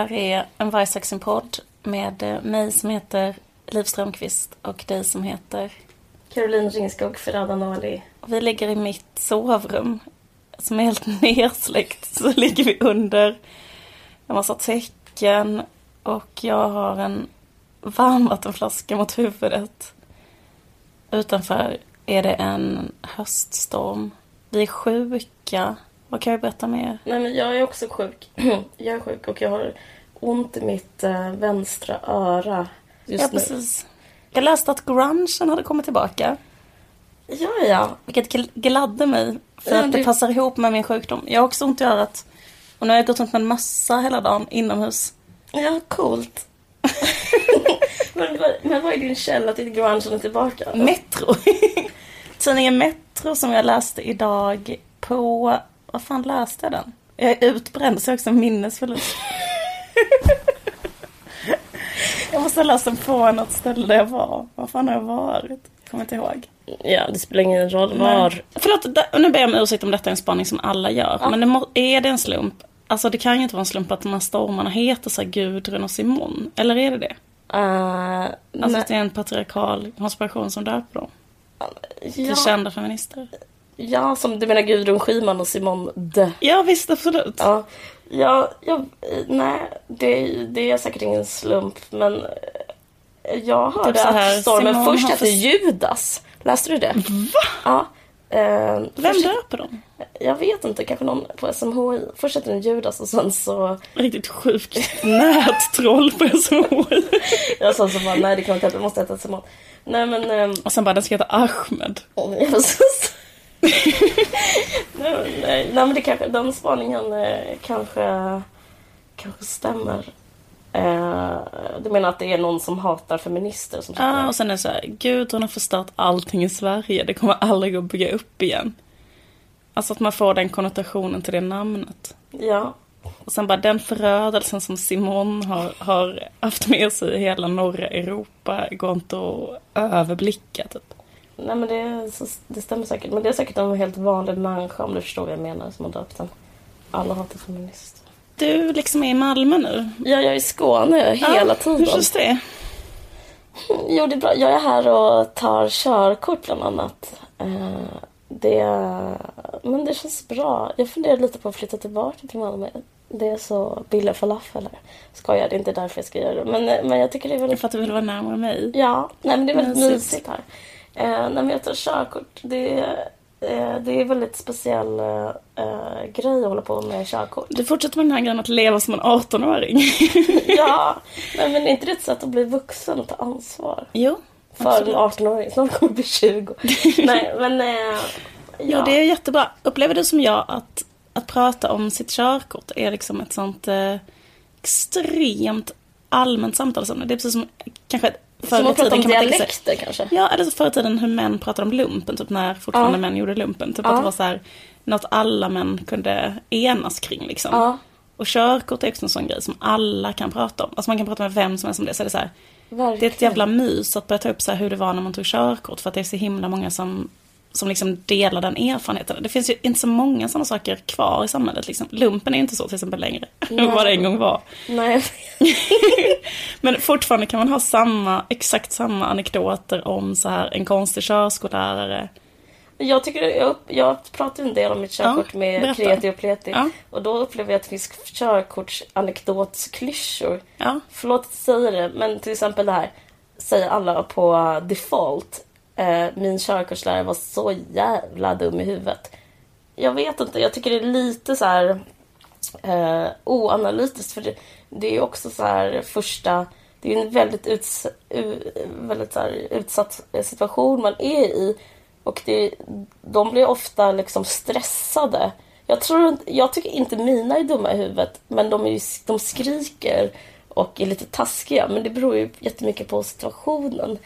Här är en Vargsaxen-podd med eh, mig som heter Liv Strömqvist och dig som heter Caroline Ringskog Ferrada Nali. Och vi ligger i mitt sovrum som är helt nersläckt. Så ligger vi under en massa täcken och jag har en varmvattenflaska mot huvudet. Utanför är det en höststorm. Vi är sjuka. Vad kan jag berätta mer? Nej men jag är också sjuk. jag är sjuk och jag har ont i mitt äh, vänstra öra just ja, nu. precis. Jag läste att grungen hade kommit tillbaka. Ja, ja. Vilket gl- gladde mig. För Ja, att det det- passar ihop med min sjukdom. Jag har också ont i örat. Och nu har jag gått runt med en mössa hela dagen inomhus. Ja, coolt. men, men vad är din källa till grungen är tillbaka? Metro. Tidningen Metro som jag läste idag på... Vad fan läste jag den? Jag är utbränd så jag har också minnesförlust. jag måste ha läst den på något ställe där jag var. Vad fan har jag varit? Jag kommer inte ihåg. Ja, det spelar ingen roll var. Nej. Förlåt, nu ber jag om ursäkt om detta är en spaning som alla gör. Men det må, är det en slump? Alltså det kan ju inte vara en slump att de här stormarna heter så här Gudrun och Simon. Eller är det det? Uh, Alltså att det är en patriarkal konspiration som döper dem. ja, Till kända feminister. Ja, som du menar Gudrun Schyman och Simon De. Ja visst, absolut. Ja, ja, ja nej, det, det är säkert ingen slump, men eh, jag hörde så här, att stormen Simon först hette för- Judas. Läste du det? Va? Ja. Eh, Vem först, döper dem? Jag vet inte, kanske någon på SMHI. Först hette den Judas och sen så... Riktigt sjukt nättroll på SMHI. Jag sa så bara, nej det kan inte heta, det måste heta Simon. Nej men... ehm, Och sen bara, den ska heta Ahmed. Ja, precis. Nej, nej, men det kanske, den spaningen eh, kanske, kanske stämmer. Eh, du menar att det är någon som hatar feminister som Ja, där? och sen är det så här, Gudrun har förstört allting i Sverige. Det kommer aldrig att bygga upp igen. Alltså att man får den konnotationen till det namnet. Ja. Och sen bara den förödelsen som Simon har, har haft med sig i hela norra Europa går inte att överblicka typ. Nej men det, det stämmer säkert. Men det är säkert en helt vanlig människa om du förstår vad jag menar som har döpt den. Alla hatar feminister. Du liksom är i Malmö nu. Ja, jag är i Skåne hela Ja, tiden. Hur känns det? Jo, det är bra. Jag är här och tar körkort bland annat. Eh, Det, men det känns bra. Jag funderar lite på att flytta tillbaka till Malmö. Det är så billiga falafel här. Skojar, det är inte därför jag ska göra det. Men, men jag tycker det är väldigt... För att du vill vara närmare mig. Ja, nej, men det är väldigt mysigt här. Eh, men jag tar körkort. Det, eh, det är en väldigt speciell eh, eh, grej att hålla på med körkort. Du fortsätter med den här grejen att leva som en 18-åring. ja, nej, men är inte det ett sätt att bli vuxen och ta ansvar? jo. För en 18-åring. Snart kommer bli 20. Nej, men... Eh, Ja, det är jättebra. Upplever du som jag att, att prata om sitt körkort är liksom ett sånt eh, extremt allmänt samtalsämne? Det är precis som kanske förr Som att prata om kan man tänka sig. dialekter kanske. Ja, eller så förr i tiden hur män pratade om lumpen, typ när fortfarande Ja. män gjorde lumpen. Typ Ja. att det var så här, något alla män kunde enas kring liksom. Ja, Och körkort är också en sån grej som alla kan prata om. Alltså man kan prata med vem som helst om det. Så är det så här, det är ett jävla mys att börja ta upp så hur det var när man tog körkort. För att det är så himla många som, som liksom delar den erfarenheten. Det finns ju inte så många sådana saker kvar i samhället. Liksom. Lumpen är inte så till exempel längre. Nej. Vad det en gång var. Nej, Men fortfarande kan man ha samma, exakt samma anekdoter om så här en konstig körskollärare. jag tycker... Jag, jag pratar en del om mitt körkort Ja, med berätta. kreti och pleti. Ja. Och då upplever jag att det finns körkortsanekdotsklyschor. Ja, Förlåt att säga det, men till exempel det här. Säger alla på default. Eh, min körkortslärare var så jävla dum i huvudet. Jag vet inte, jag tycker det är lite så här eh, oanalytiskt. För det, det är ju också så här första... Det är en väldigt, uts, u, väldigt så här utsatt eh, situation man är i. Och det, de blir ofta liksom stressade. Jag, tror, jag tycker inte mina är dumma i huvudet, men de, är ju, de skriker och är lite taskiga. Men det beror ju jättemycket på situationen.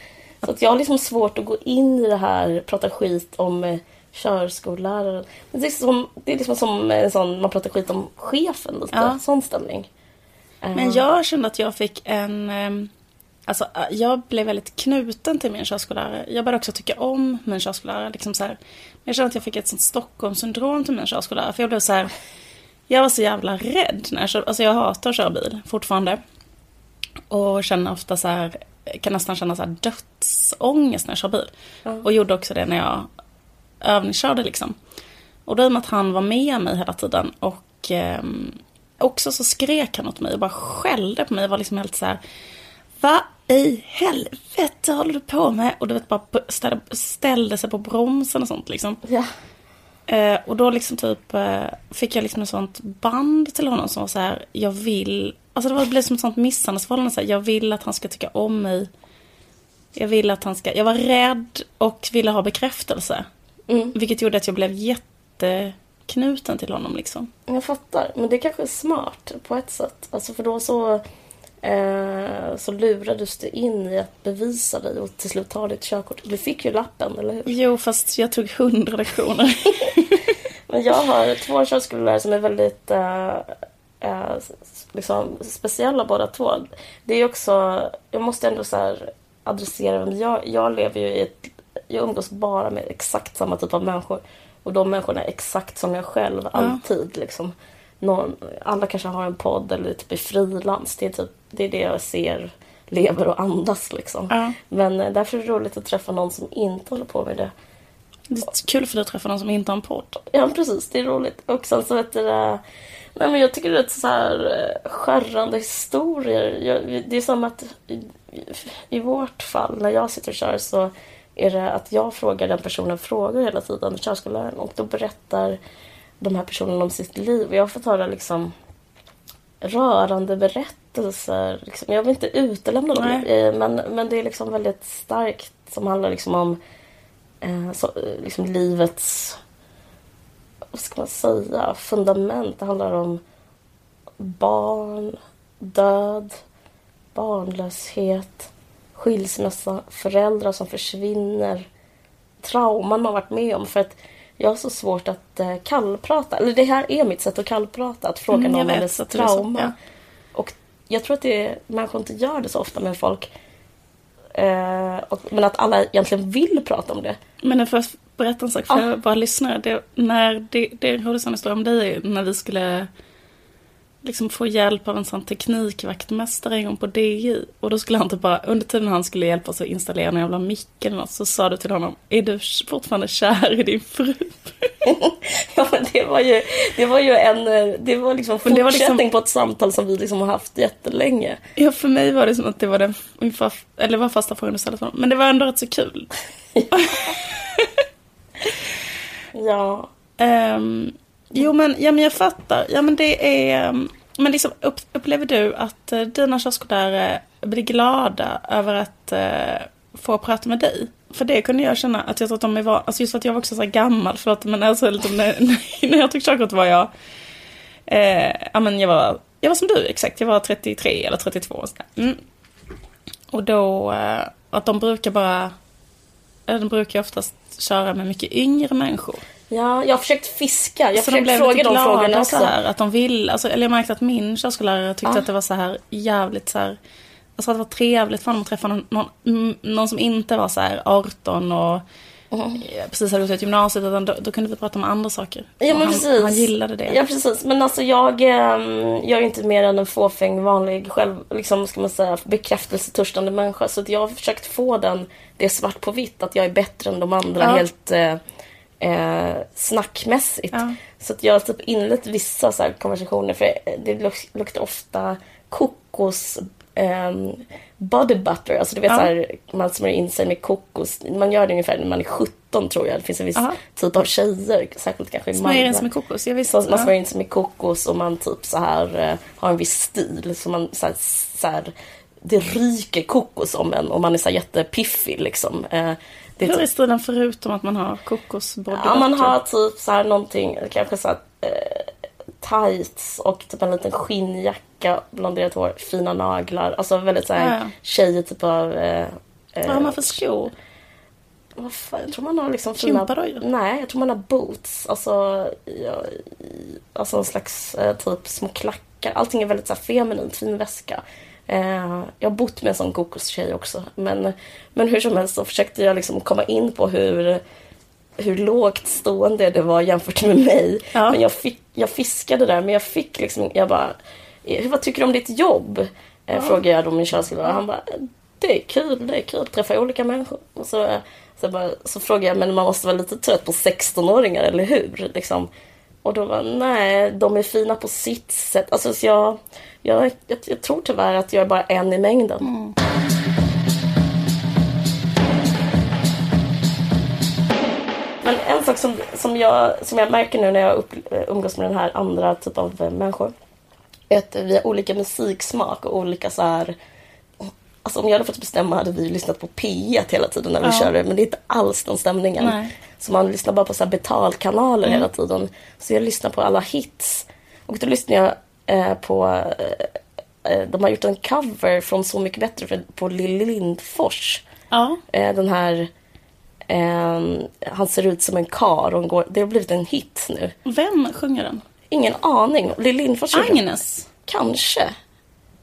Så att jag har liksom svårt att gå in i det här, prata skit om eh, körskolläraren. Men det, är som, det är liksom som en sån, man pratar skit om chefen lite. Ja. Sån stämning. Men Eh, jag kände att jag fick en... ehm, Alltså, äh, jag blev väldigt knuten till min körskollärare. Jag började också tycka om min körskollärare. Liksom så här. Men jag kände att jag fick ett sånt Stockholmssyndrom till min körskollärare. För jag blev så här... Jag var så jävla rädd när jag körde. Alltså jag hatar att köra bil fortfarande. Och känner ofta så här... Kan nästan känna så här dödsångest när jag kör bil. Ja. Och gjorde också det när jag övningskörde liksom. Och då i och med att han var med mig hela tiden och ehm, också så skrek han åt mig och bara skällde på mig. Var liksom helt så här. Vad i helvete håller du på med? Och du vet bara ställde, ställde sig på bromsen och sånt liksom. Ja. Eh, och då liksom typ eh, fick jag liksom ett sånt band till honom som var så här. Jag vill, alltså det blev som ett sånt misshandelsförhållande. Så här, jag vill att han ska tycka om mig. Jag vill att han ska, jag var rädd och ville ha bekräftelse. Mm. Vilket gjorde att jag blev jätteknuten till honom liksom. Jag fattar. Men det kanske är smart på ett sätt. Alltså för då så, eh, så lurades du in i att bevisa dig och till slut ta ditt körkort. Du fick ju lappen, eller hur? Jo, fast jag tog hundra lektioner. Men jag har två körskollärare som är väldigt eh, eh, liksom, speciella båda två. Det är också, jag måste ändå så här adressera, men jag, jag lever ju i ett, jag umgås bara med exakt samma typ av människor. Och de människorna är exakt som jag själv, alltid. Liksom. Någon, alla kanske har en podd eller typ är frilans. Det är, typ, det är det jag ser, lever och andas liksom. Ja. Men eh, därför är det roligt att träffa någon som inte håller på med det. Det är kul för dig att träffa någon som inte har en podd. Ja, precis. Det är roligt. Och sen så vet du det... Nej, men jag tycker det är så här eh, skärrande historier. Jag, det är som att i, i vårt fall, när jag sitter och kör så är det att jag frågar den personen frågor hela tiden, körskolläraren, och då berättar de här personerna om sitt liv. Och jag har fått höra liksom rörande berättelser. Liksom. Jag vill inte utelämna dem, Nej. eh, men, men det är liksom väldigt starkt som handlar liksom om eh, så, eh, liksom livets vad ska man säga, fundament. Det handlar om barn, död, barnlöshet, skilsmässa, föräldrar som försvinner, trauman man varit med om. För att jag har så svårt att eh, kallprata. Eller det här är mitt sätt att kallprata, att fråga Mm, någon om du är så, trauma. ja. Och jag tror att det är, människor inte gör det så ofta med folk. Eh, och, men att alla egentligen vill prata om det. Men jag får berätta en sak för Ja. våra lyssnare. Det, när det, det sån historia om dig när vi skulle liksom få hjälp av en sån teknikvaktmästare en gång på DI. Och då skulle han typ bara, under tiden han skulle hjälpa oss att installera en jävla mick eller något, så sa du till honom, är du fortfarande kär i din fru? Ja, men det var ju, det var ju en, det var liksom det var fortsättning liksom- på ett samtal som vi liksom har haft jättelänge. Ja, för mig var det som att det var den, fa- eller det var första frågan du ställde till honom. Men det var ändå rätt så kul. Ja, Ehm, jo men, ja, men jag fattar. Ja men det är... Mm, men liksom, upp, upplever du att eh, dina körskollärare eh, blir glada över att eh, få prata med dig? För det kunde jag känna att jag tror att de är van, alltså just för att jag var också så här gammal, förlåt men alltså liksom, lite, när, när jag tog körkort var jag, eh, ja men jag var, jag var som du exakt, jag var 33 eller 32 och sådär. Mm. Och då, eh, att de brukar bara, de brukar oftast köra med mycket yngre människor ja, jag har försökt fiska. Jag har Så de försökt blev fråga de frågorna så också. här, att de vill, alltså, eller jag märkte att min körskollärare tyckte Ah. att det var så här jävligt så här, alltså att det var trevligt för honom att träffa någon, någon, mm, någon som inte var så här 18 och Mhm. eh, precis hade gått ut gymnasiet, utan då, då kunde vi prata om andra saker. Ja, men han, precis. han gillade det. Ja, precis. Men alltså jag, ehm, jag är inte mer än en fåfäng vanlig själv, liksom ska man säga, bekräftelsetörstande människa. Så att jag har försökt få den, det svart på vitt, att jag är bättre än de andra Ja. helt eh, eh, snackmässigt. Ja. Så att jag har typ inlett vissa så konversationer, för det luk- luktar ofta kokos ehm, body butter. Alltså du vet Ja. så här, man smörjer in sig med kokos. Man gör det ungefär när man är 17 tror jag. Det finns en viss Aha. typ av tjejer, särskilt kanske i Smörjer in sig med kokos, jag visste. Så man smörjer in sig med kokos och man typ så här eh, har en viss stil. Så man så här, så här, det ryker kokos om en och man är så här jättepiffig liksom. Eh, det är Hur är typ, stilen förutom att man har kokos body ja, man butter? har typ så här någonting, kanske så här, eh, tights och typ en liten skinnjacka, blonderat hår, fina naglar. Alltså väldigt såhär Ja, ja. tjejig typ av... Eh, Vad har man för skor? vad fan, jag tror man har liksom fina... Nej, jag tror man har boots. Alltså, ja, alltså en slags eh, typ små klackar. Allting är väldigt så här, feminint, fin väska. Eh, jag har bott med en sån kokostjej också. Men, men hur som helst så försökte jag liksom komma in på hur, hur lågt stående det var jämfört med mig. Ja. Men jag, fick, jag fiskade där, men jag fick liksom, jag bara, eh, vad tycker du om ditt jobb? Eh, Frågade jag då min könslärare. Han bara, det är kul, det är kul att träffa olika människor. Och så, så, bara, så frågade jag, men man måste vara lite trött på 16-åringar, eller hur? Liksom. Och då var nej, de är fina på sitt sätt. Alltså, så jag, jag, jag, jag tror tyvärr att jag är bara en i mängden. Men en sak som, som, jag, som jag märker nu när jag upp, umgås med den här andra typen av eh, människor. Är att vi har olika musiksmak och olika så här... Alltså om jag hade fått bestämma hade vi lyssnat på P1 hela tiden när vi Ja. körde. Men det är inte alls den stämningen. Nej. Så man lyssnar bara på så betalkanaler hela tiden. Så jag lyssnar på alla hits. Och då lyssnar jag på... Eh, eh, de har gjort en cover från Så mycket bättre på Lill Lindfors. Ja. Eh, den här... ehm, han ser ut som en kar och går, Det har blivit en hit nu. Vem sjunger den? Ingen aning. Lill Lindfors Agnes. Kanske.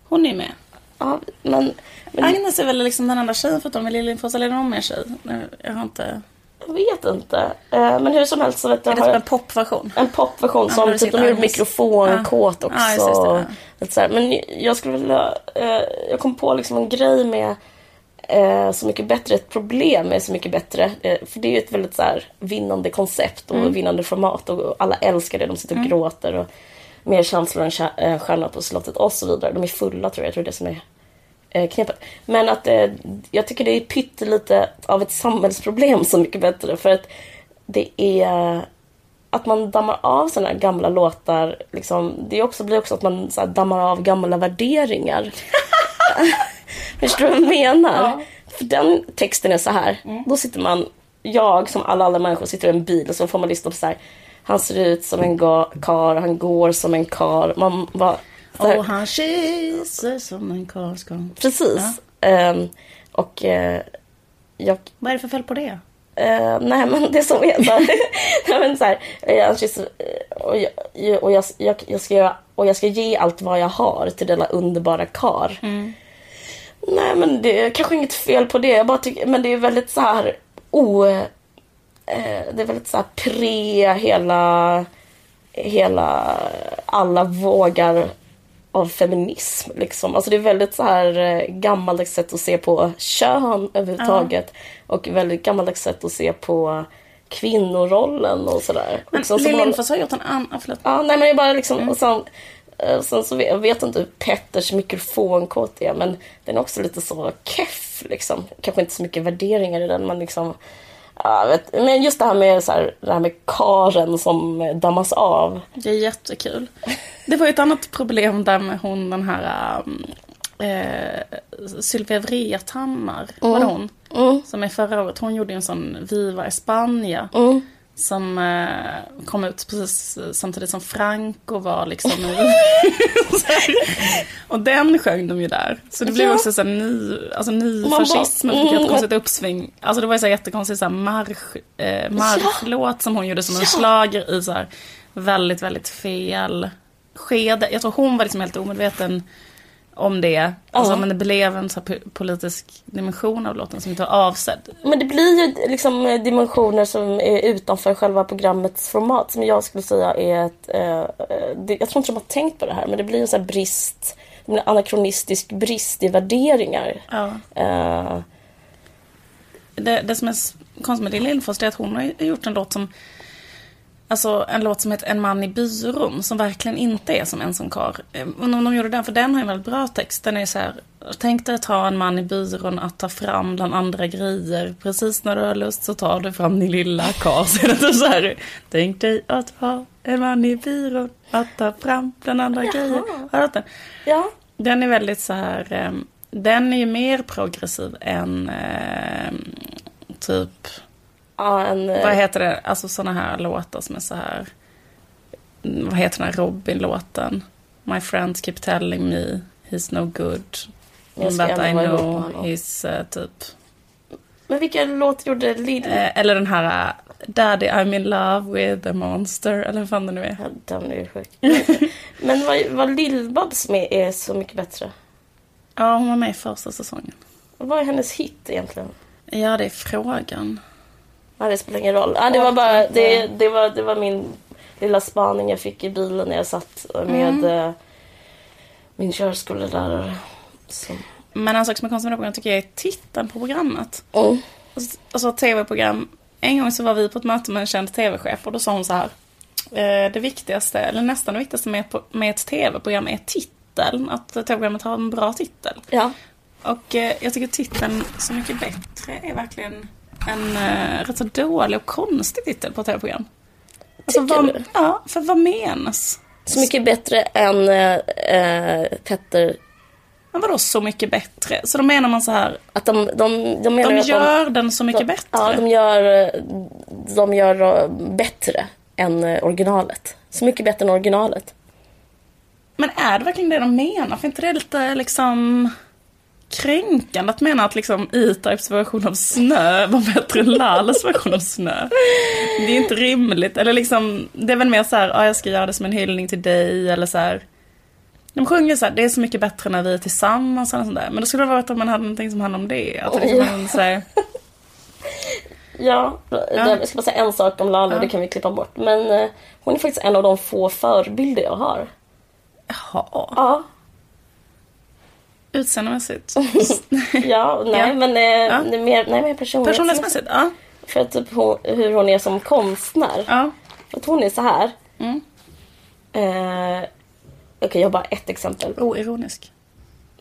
Hon är med. Ja, men, men Agnes är väl liksom den enda tjejen förutom med Liljenfors, eller är det någon mer tjej? Jag har inte... jag vet inte. Eh, men hur som helst så vet jag, Är det typ en popversion? en popversion Ja, som typ de gjorde mikrofonkåt Ja. också. Ja, det, ja. Så här. Men jag skulle vilja... Eh, jag kom på liksom en grej med eh, Så mycket bättre, ett problem med Så mycket bättre. För det är ju ett väldigt så här, vinnande koncept och Mm. vinnande format och alla älskar det. De sitter och gråter och mer känslor än Stjärnorna på slottet och så vidare. De är fulla tror jag. Jag tror det som är knepet. Men att eh, jag tycker det är pyttelite av ett samhällsproblem Så mycket bättre. För att det är att man dammar av sådana här gamla låtar. Liksom, det är också, blir också att man så dammar av gamla värderingar. Förstår du vad jag menar? För den texten är så här. Då sitter man, jag som alla andra människor sitter i en bil och så får man lyssna på så här. Han ser ut som en ga- kar, han går som en kar. Man bara... här- Och han kysser som en karl ska. Precis. Ehm, och eh, jag Vad är det för fel på det? Eh, nej men det är så är nej, men så här, kysser, eh, och, jag, och, jag, jag, jag ska, göra- och jag ska ge allt vad jag har till denna underbara kar. Nej men det är kanske inget fel på det. Jag bara tycker, men det är väldigt så här o... Eh, det är väldigt så här pre hela... Hela... Alla vågar av feminism. Liksom. Alltså det är väldigt så här eh, gammaldags sätt att se på kön överhuvudtaget. Och väldigt gammaldags sätt att se på kvinnorollen och sådär. Men Liksom, som Lill har- Lindfors har gjort en annan... Förlåt. Ja, nej men jag bara liksom, och sen, eh, sen så vet, jag vet inte hur Petters mikrofonkåt är, men den är också lite så keff liksom. Kanske inte så mycket värderingar i den, men liksom, ja, vet, men just det här med, så här, det här med karen som eh, dammas av. Det är jättekul. Det var ju ett annat problem där med hon den här... Um, eh, Sylvia Vrethammar, var det hon? Mm. Som är förra året. Hon gjorde en sån Viva España. Mm. Som eh, kom ut precis samtidigt som Franco var liksom och den sjöng de ju där. Så det blev Ja. också så här ny, alltså ny Man bara, fascismen fick mm, ett konstigt uppsving. Alltså det var ju så här jättekonstigt så här marsch, eh, marschlåt som hon gjorde som en Ja. slager i så här väldigt, väldigt fel skede. Jag tror hon var liksom helt omedveten om det. Alltså, Ja. Men det blev en så politisk dimension av låten som inte var avsedd. Men det blir ju liksom dimensioner som är utanför själva programmets format som jag skulle säga är ett... Eh, eh, det, jag tror inte de har tänkt på det här men det blir en sån brist, en anakronistisk brist i värderingar. Ja. Eh, Det, det som är konstigt med Lill Lindfors är att hon har gjort en låt som Alltså en låt som heter En man i byrån som verkligen inte är som en som kar. Undrar om de gjorde den, för den har en väldigt bra text. Den är så här. Tänk dig att ha en man i byrån att ta fram bland andra grejer. Precis när du har lust så tar du fram din lilla karl. Så är det så här. Tänk dig att ha en man i byrån att ta fram bland andra Jaha. grejer. Har du hört den? ja. Den är väldigt så här. Eh, den är ju mer progressiv än eh, typ ja en, eh, vad heter det? Alltså såna här låtar som är så här. vad heter den här Robin-låten? My friends keep telling me he's no good. Ska But I know he's uh, typ... Men vilken låt gjorde Lill? Eh, eller den här uh, Daddy I'm in love with a monster. Eller vad fan det nu är. Ja, den är ju sjuk. Men vad, vad Lill-Babs med är så mycket bättre. Ja, hon var med i första säsongen. Vad är hennes hit egentligen? Ja, det är frågan. Ja, det spelar ingen roll. Ja, det var bara det, det, var, det var min lilla spaning jag fick i bilen när jag satt med eh, min körskolelärare. Så. Men en sak som är konstigt med det programmet tycker jag är titeln på programmet. Mm. Alltså, Alltså tv-program. En gång så var vi på ett möte med en känd tv-chef och då sa hon så här. Eh, det viktigaste, eller nästan det viktigaste med ett, med ett tv-program är titeln. Att tv-programmet har en bra titel. Ja. Och eh, jag tycker titeln Så mycket bättre är verkligen en eh, rätt så dålig och konstig titel på ett tv-program. Alltså, Tycker vad, du? Ja, för vad menas? Så mycket bättre än eh, eh, Petter. Men vadå så mycket bättre? Så då menar man så här, Att de, de, de de gör den så mycket de, bättre? Ja, de gör, eh, de gör eh, bättre än originalet. Så mycket bättre än originalet. Men är det verkligen det de menar? För inte det är lite liksom kränkande att mena att liksom E-Types version av snö var bättre än Lales version av snö? Det är inte rimligt. Eller liksom, det är väl mer så här, ja, jag ska göra det som en hyllning till dig eller så här. De sjunger så här, det är så mycket bättre när vi är tillsammans eller sånt där. Men då skulle det vara att om man hade någonting som handlade om det. Att liksom Ja. man, så här, Ja, jag ska bara säga en sak om Lala, Ja. det kan vi klippa bort. Men eh, hon är faktiskt en av de få förebilder jag har. jaha, Ja, utseendemässigt. ja nej Ja. men eh, Ja. det är mer, nej, mer personlighetsmässigt. Personlighetsmässigt, ja. För att typ hon, hur hon är som konstnär. ja. Att hon är så här. Mm. Eh, Okej, jag har bara ett exempel. Oironisk.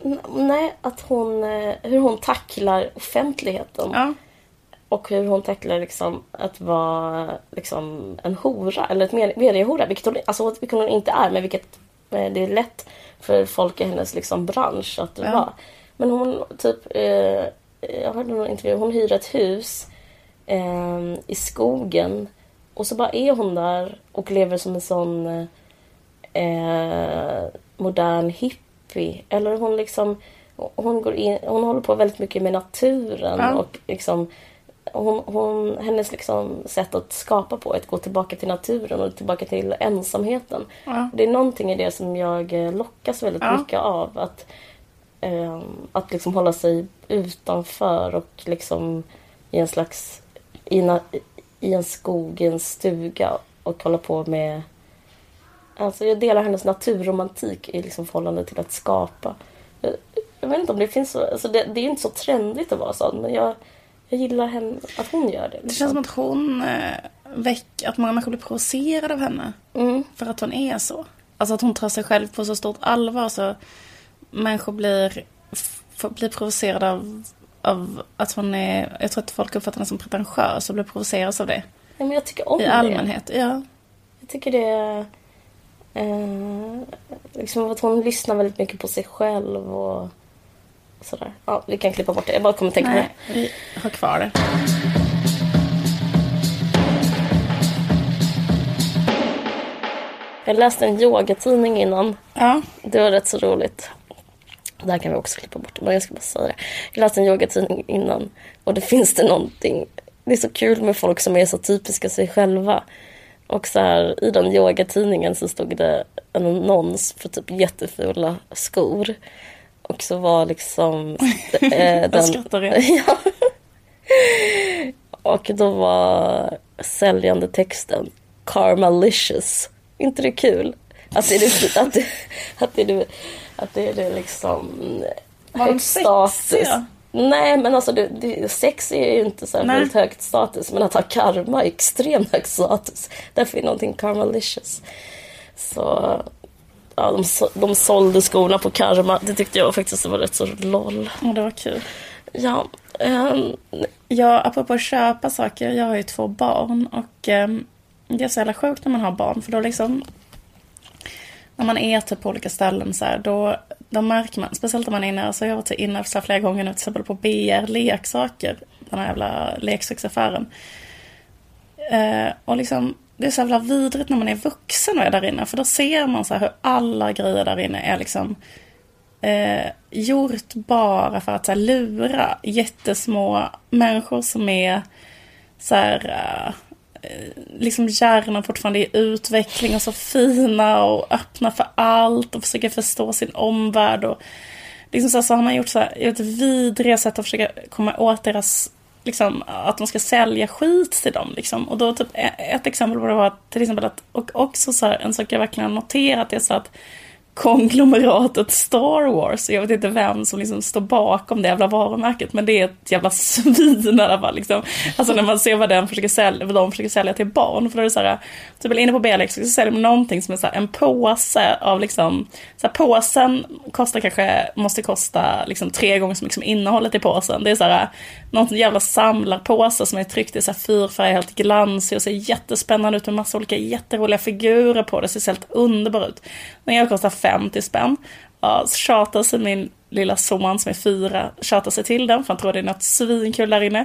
N- Nej, att hon, eh, hur hon tacklar offentligheten. Ja. Och hur hon tacklar liksom att vara liksom en hora, eller ett med- mediehora. Vilket hon, alltså, vilket hon inte är, men vilket eh, det är lätt för folk i hennes liksom, bransch att Ja. vara. Men hon typ, eh, jag hörde någon intervju, hon hyr ett hus eh, i skogen. Och så bara är hon där och lever som en sån eh, modern hippie. Eller hon liksom, hon, går in, hon håller på väldigt mycket med naturen. Ja. och liksom hon, hon, hennes liksom sätt att skapa på att gå tillbaka till naturen och tillbaka till ensamheten. Ja. Det är någonting i det som jag eh, lockas väldigt Ja. mycket av. Att, ehm, att liksom hålla sig utanför och liksom i en slags i en, i en skog, i en stuga och hålla på med Alltså jag delar hennes naturromantik i liksom förhållande till att skapa. Jag, jag vet inte om det finns så, alltså det, det är inte så trendigt att vara sån men jag, jag gillar henne, att hon gör det. Det känns som att hon eh, väck, att många människor blir provocerade av henne. Mm. För att hon är så. Alltså att hon tar sig själv på så stort allvar så människor blir, blir provocerade av, av att hon är, jag tror att folk uppfattar henne som pretentiös och blir provocerade av det. Ja, men jag tycker om I det. allmänhet, ja. Jag tycker det är... Eh, liksom att hon lyssnar väldigt mycket på sig själv och sådär. Ja, vi kan klippa bort det. Jag bara kommer tänka på det. vi har kvar det. Jag läste en yogatidning innan. Ja, Det var rätt så roligt. Det här kan vi också klippa bort. Men jag ska bara säga det. Jag läste en yogatidning innan. Och det finns det någonting. Det är så kul med folk som är så typiska sig själva. Och så här, i den yogatidningen så stod det en annons för typ jättefula skor. Och så var liksom... Eh, redan. ja. Och då var säljande texten Karmalicious. inte det kul? Att det är det, att det, att det, är att det är det liksom Var de sexiga? Nej men alltså det, det, sex är ju inte väldigt högt status men att ha karma är extremt högt status. Därför är någonting karmalicious. Så ja, de, så- de sålde skorna på karma. Det tyckte jag faktiskt var rätt så LOL. Och det var kul. Ja, ehm, Ja, apropå att köpa saker. Jag har ju två barn och ehm, det är så jävla sjukt när man har barn. För då liksom, när man är typ på olika ställen så här, då, då märker man, speciellt när man är inne, alltså jag har varit inne så flera gånger nu till exempel på BR Leksaker, den här jävla leksaksaffären. Eh, och liksom, det är så jävla vidrigt när man är vuxen och är där inne. För då ser man så här hur alla grejer där inne är liksom eh, gjort bara för att så här, lura jättesmå människor som är så här, eh, eh liksom hjärnan fortfarande i utveckling och så fina och öppna för allt och försöker förstå sin omvärld. Och, liksom så, här, så har man gjort så här, ett vidriga sätt att försöka komma åt deras liksom, att de ska sälja skit till dem. Liksom. Och då typ, e- ett exempel på det var till exempel att, och också så här, en sak jag verkligen har noterat är så att konglomeratet Star Wars. Jag vet inte vem som liksom står bakom det jävla varumärket, men det är ett jävla svin i alla fall. Liksom. Alltså när man ser vad, den försöker sälja, vad de försöker sälja till barn. För då är det så här, typ inne på BLX, så säljer de någonting som är så här, en påse av liksom, så här, påsen kostar kanske, måste kosta liksom tre gånger så mycket som innehållet i påsen. Det är så här, någon jävla samlarpåse som är tryckt i så här fyrfärg, helt glansig och ser jättespännande ut med massa olika jätteroliga figurer på det. ser helt underbar ut. Den jag kostar 50 spänn. Ja, tjatar sig min lilla son som är fyra, tjatar sig till den för han tror det är något svinkul där inne.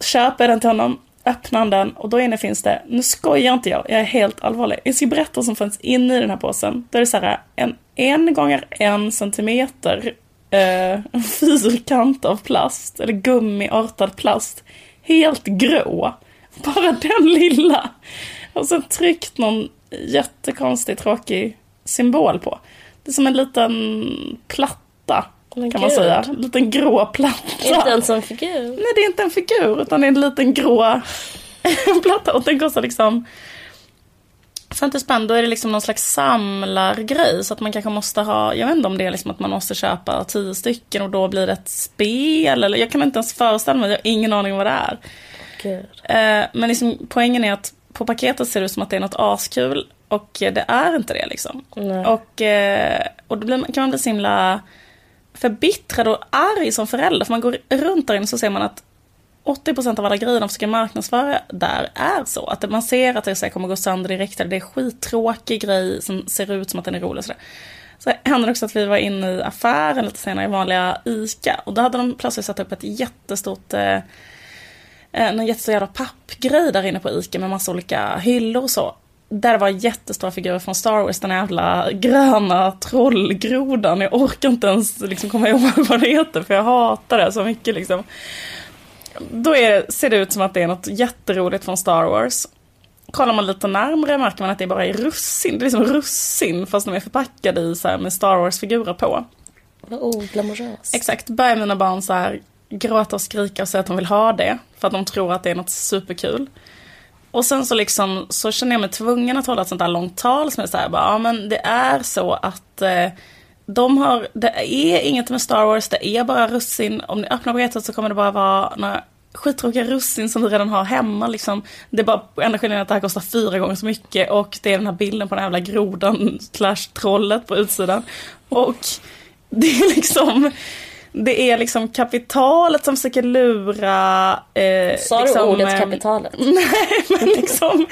Köper den till honom, öppnar den och då inne finns det, nu skojar inte jag, jag är helt allvarlig. Jag ska berätta vad som finns inne i den här påsen. Då är det så här, en en gånger en centimeter eh, fyrkant av plast, eller gummiartad plast. Helt grå. Bara den lilla. Och sen tryckt någon jättekonstig, tråkig symbol på. Det är som en liten platta. Men kan Gud. man säga. En liten grå platta. Inte ens en figur? Nej, det är inte en figur, utan det är en liten grå platta. Och den kostar liksom 50 spänn, då är det liksom någon slags samlargrej. Så att man kanske måste ha, jag vet inte om det är liksom att man måste köpa tio stycken och då blir det ett spel. Eller jag kan inte ens föreställa mig, jag har ingen aning om vad det är. Eh, men liksom, poängen är att på paketet ser det ut som att det är något askul. Och det är inte det liksom. Nej. Och, eh, och då kan man bli så himla förbittrad och arg som förälder. För man går runt där inne så ser man att 80% av alla grejer de försöker marknadsföra där är så. Att man ser att det så kommer gå sönder direkt. Eller det är skittråkig grej som ser ut som att den är rolig. Så, så hände det också att vi var inne i affären lite senare i vanliga ICA. Och då hade de plötsligt satt upp ett jättestort eh, en jättestor jävla pappgrej där inne på ICA med massa olika hyllor och så. Där det var jättestora figurer från Star Wars, den jävla gröna trollgrodan. Jag orkar inte ens liksom komma ihåg vad det heter för jag hatar det så mycket liksom. Då är, ser det ut som att det är något jätteroligt från Star Wars. Kollar man lite närmre märker man att det bara är russin. Det är liksom russin fast de är förpackade i så här med Star Wars-figurer på. Vad oglamoröst. Exakt. Börjar mina barn så här gråta och skrika och säga att de vill ha det. För att de tror att det är något superkul. Och sen så liksom så känner jag mig tvungen att hålla ett sånt där långt tal som är så här, bara, ja men det är så att eh, de har, det är inget med Star Wars, det är bara russin. Om ni öppnar paketet så kommer det bara vara några skittråkiga russin som vi redan har hemma. Liksom. Det är bara enda skillnaden att det här kostar fyra gånger så mycket och det är den här bilden på den här jävla grodan slash trollet på utsidan. Och det är liksom det är liksom kapitalet som försöker lura... Eh, Sa liksom, du ordet kapitalet? Nej, men liksom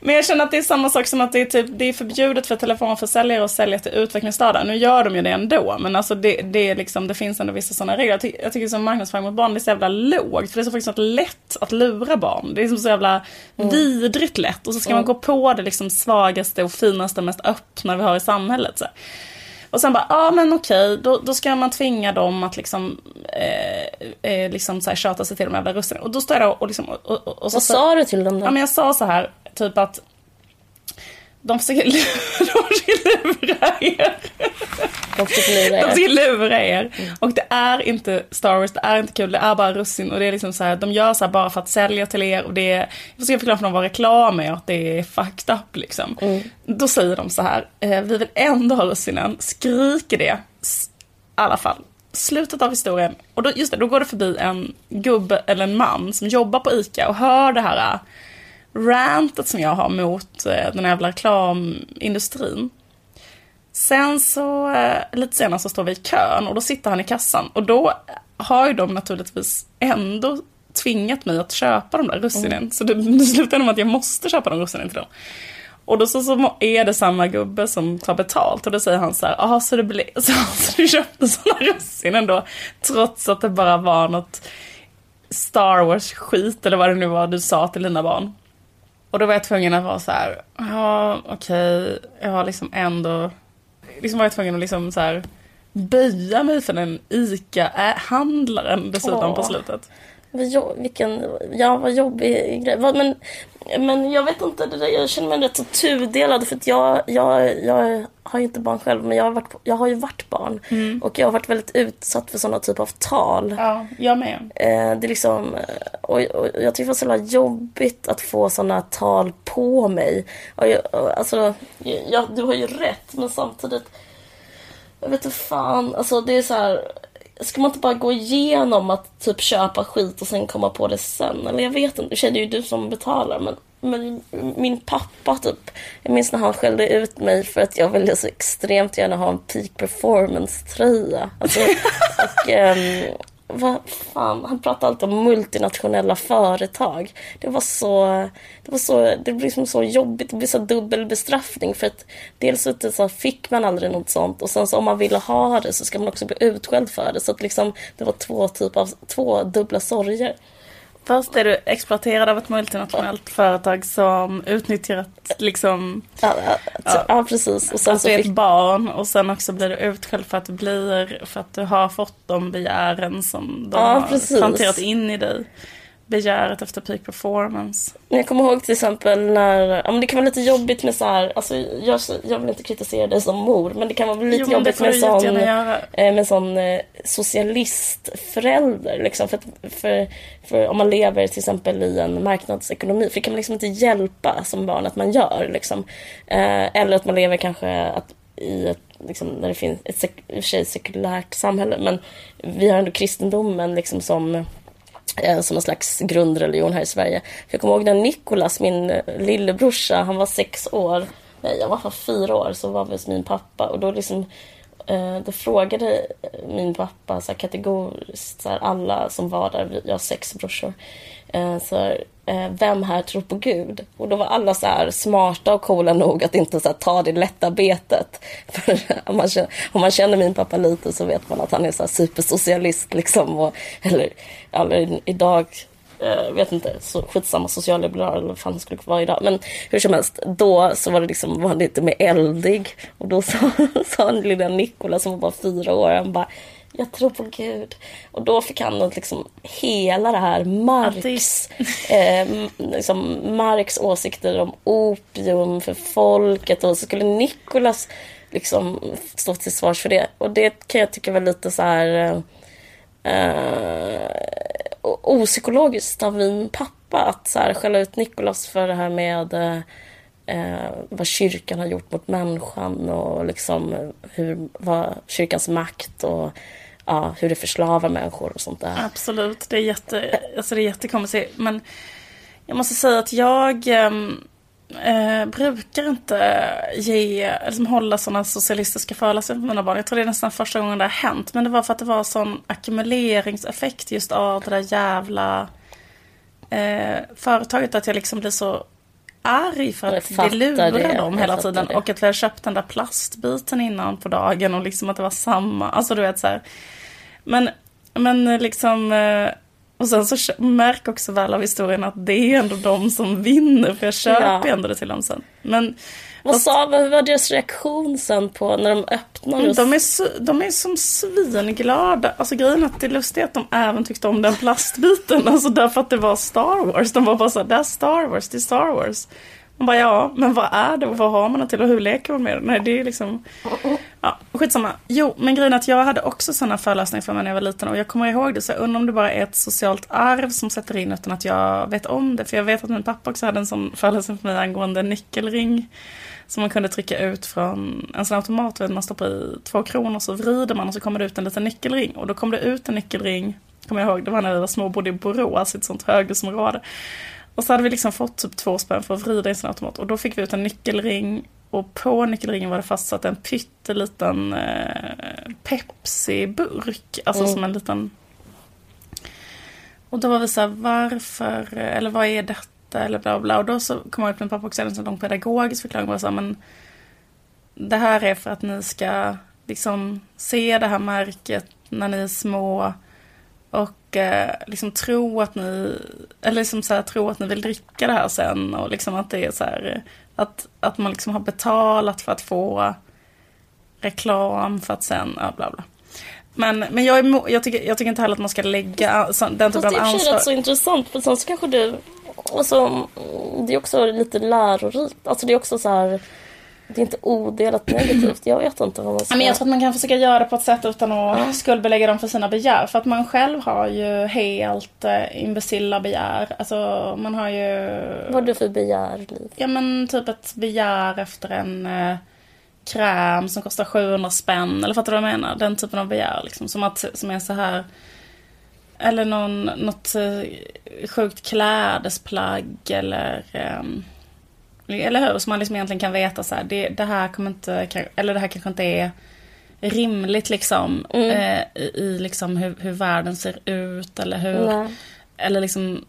men jag känner att det är samma sak som att det är, typ, det är förbjudet för telefonförsäljare att sälja till utvecklingsstörda. Nu gör de ju det ändå, men alltså det, det, är liksom, det finns ändå vissa sådana regler. Jag, ty jag tycker som marknadsföring mot barn är så jävla lågt, för det är så faktiskt lätt att lura barn. Det är så jävla mm. vidrigt lätt och så ska mm. man gå på det liksom svagaste och finaste, mest öppna vi har i samhället. Så. Och sen bara, ja ah, men okej, då, då ska man tvinga dem att liksom, eh, eh, liksom så här tjata sig till de jävla russinen. Och då står jag och, och, liksom, och, och, och så, Vad sa du till dem då? Ja men jag sa så här, typ att de försöker, de försöker lura er. De försöker lura er. De försöker lura er. Mm. Och det är inte Star Wars, det är inte kul, det är bara russin. Och det är liksom så här, de gör så här bara för att sälja till er. Och det är, jag försöker förklara för dem vad reklam är och att det är fucked up liksom. Mm. Då säger de så här, eh, vi vill ändå ha russinen, skriker det. I alla fall, slutet av historien. Och då, just det, då går det förbi en gubbe eller en man som jobbar på ICA och hör det här rantet som jag har mot eh, den jävla reklamindustrin. Sen så, eh, lite senare så står vi i kön och då sitter han i kassan. Och då har ju de naturligtvis ändå tvingat mig att köpa de där russinen. Mm. Så det, det slutar med att jag måste köpa de russinen till dem. Och då så, så är det samma gubbe som tar betalt och då säger han så här, jaha så, det så, så du köpte sådana russin ändå? Trots att det bara var något Star Wars skit eller vad det nu var du sa till dina barn. Och då var jag tvungen att vara så här, ja okej, jag har liksom ändå, liksom var jag tvungen att liksom så här böja mig för den ICA-handlaren dessutom Åh. på slutet. Vad vilken, ja vad jobbig grej. Men, men jag vet inte, där, jag känner mig rätt så tudelad för att jag, jag, jag har ju inte barn själv men jag har, varit, jag har ju varit barn. Och jag har varit väldigt utsatt för sådana typer av tal. Ja, jag med. Eh, det är liksom, och, och jag tycker det var så jävla jobbigt att få sådana tal på mig. Och jag, alltså, ja, du har ju rätt men samtidigt, jag vet inte fan, alltså det är så här. Ska man inte bara gå igenom att typ köpa skit och sen komma på det sen? Eller jag vet inte, det är ju du som betalar men, men min pappa typ, jag minns när han skällde ut mig för att jag ville så extremt gärna ha en peak performance tröja. Alltså, och, ehm, vad fan, han pratade alltid om multinationella företag. Det var så, det var så, det blev liksom så jobbigt, det blev så dubbel bestraffning för att dels så, så fick man aldrig något sånt och sen så om man ville ha det så ska man också bli utskälld för det. Så att liksom det var två typer av, två dubbla sorger. Först är du exploaterad av ett multinationellt företag som utnyttjar att liksom Ja, ja, ja. precis. Och sen att så du är fick ett barn och sen också blir du utskälld för att du blir, för att du har fått de begären som de Ja, har precis. planterat in i dig. Begäret efter peak performance. Jag kommer ihåg till exempel när, ja men det kan vara lite jobbigt med så här, alltså jag, jag vill inte kritisera dig som mor, men det kan vara lite Jo, jobbigt får med sån, göra. eh, med sån eh, socialistförälder. Liksom, för, för, för om man lever till exempel i en marknadsekonomi, för det kan man liksom inte hjälpa som barn att man gör. Liksom. Eh, eller att man lever kanske att, i ett, liksom, när det finns ett i och för sig sekulärt samhälle, men vi har ändå kristendomen liksom som eh, Eh, som någon slags grundreligion här i Sverige. För jag kommer ihåg när Nikolas, min eh, lillebrorsa, han var sex år, nej jag var fyra år, så var vi hos min pappa. Och då liksom eh, då frågade min pappa så här, kategoriskt så här, alla som var där, jag har sex brorsor, Eh, så här, eh, vem här tror på Gud? Och då var alla så här smarta och coola nog att inte så här, ta det lätta betet. För om man, känner, om man känner min pappa lite så vet man att han är så här supersocialist liksom. Och, eller, eller idag jag vet inte, så skitsamma socialliberal eller vad fan det skulle vara idag. Men hur som helst, då så var det liksom, var han lite mer eldig. Och då sa, sa han lilla Nikola som var bara fyra år, han bara jag tror på Gud. Och då fick han liksom hela det här Marx, eh, liksom Marx åsikter om opium för folket och så skulle Nikolas liksom stå till svars för det. Och det kan jag tycka var lite så här eh, opsykologiskt av min pappa att så här, skälla ut Nikolas för det här med eh, vad kyrkan har gjort mot människan och liksom eh, hur, vad kyrkans makt och ja, hur det förslavar människor och sånt där. Absolut, det är, jätte, alltså det är jättekonstigt. Men jag måste säga att jag ehm, eh, brukar inte ge, liksom hålla sådana socialistiska föreläsningar för mina barn. Jag tror det är nästan första gången det har hänt. Men det var för att det var sån ackumuleringseffekt just av det där jävla eh, företaget. Att jag liksom blir så arg för att det lurar det, dem hela tiden. det. Och att vi hade köpt den där plastbiten innan på dagen och liksom att det var samma. Alltså du vet så här. Men, men liksom... eh, Och sen så märk också väl av historien att det är ändå de som vinner. För jag köper Ja. ändå det till dem sen. Men Vad sa, vad var deras reaktion sen på när de öppnade? och- de är, så, de är som svinglada. Alltså grejen är att det är att de även tyckte om den plastbiten. Alltså därför att det var Star Wars. De var bara så här, det är Star Wars, det är Star Wars. Man bara, ja, men vad är det och vad har man det till och hur leker man med det? Nej, det är liksom... Ja, skitsamma. Jo, men grejen är att jag hade också sådana föreläsningar för mig när jag var liten och jag kommer ihåg det så jag undrar om det bara är ett socialt arv som sätter in utan att jag vet om det. För jag vet att min pappa också hade en sån föreläsning för mig angående nyckelring. Som man kunde trycka ut från en sån automat, man stoppar i två kronor så vrider man och så kommer det ut en liten nyckelring. Och då kom det ut en nyckelring, kommer jag ihåg, det var när vi var små och bodde i Borås, ett sånt höghusområde. Och så hade vi liksom fått typ två spänn för att vrida i en sån automat. Och då fick vi ut en nyckelring. Och på nyckelringen var det fastsatt en pytteliten eh, Pepsi-burk. Alltså Mm. som en liten... Och då var vi så här, varför, eller vad är detta, eller bla bla. Och då så kom jag ut med pappa också, en lång pedagogisk förklaring. Så här, men det här är för att ni ska liksom se det här märket när ni är små. Och och eh, liksom tro att ni, eller liksom så här, tro att ni vill dricka det här sen och liksom att det är så här, att, att man liksom har betalat för att få reklam för att sen, ja bla bla. Men, men jag, är, jag, tycker, jag tycker inte heller att man ska lägga så, den typen av ansvar. Fast det är rätt så intressant för sen så kanske du, alltså, det är också lite lärorikt. Alltså det är också så här det är inte odelat negativt. Jag vet inte vad man ska... Men jag tror att man kan försöka göra det på ett sätt utan att ja. skuldbelägga dem för sina begär. För att man själv har ju helt eh, imbecilla begär. Alltså man har ju... Vad har du för begär, Liv? Ja men typ ett begär efter en eh, kräm som kostar 700 spänn. Eller fattar du vad jag menar? Den typen av begär liksom. Som, att, som är så här... Eller någon, något eh, sjukt klädesplagg eller... Eh, eller hur? Så man liksom egentligen kan veta så här, det, det här kommer inte, eller det här kanske inte är rimligt liksom. Mm. Eh, i, I liksom hur, hur världen ser ut eller hur, Nej. eller liksom,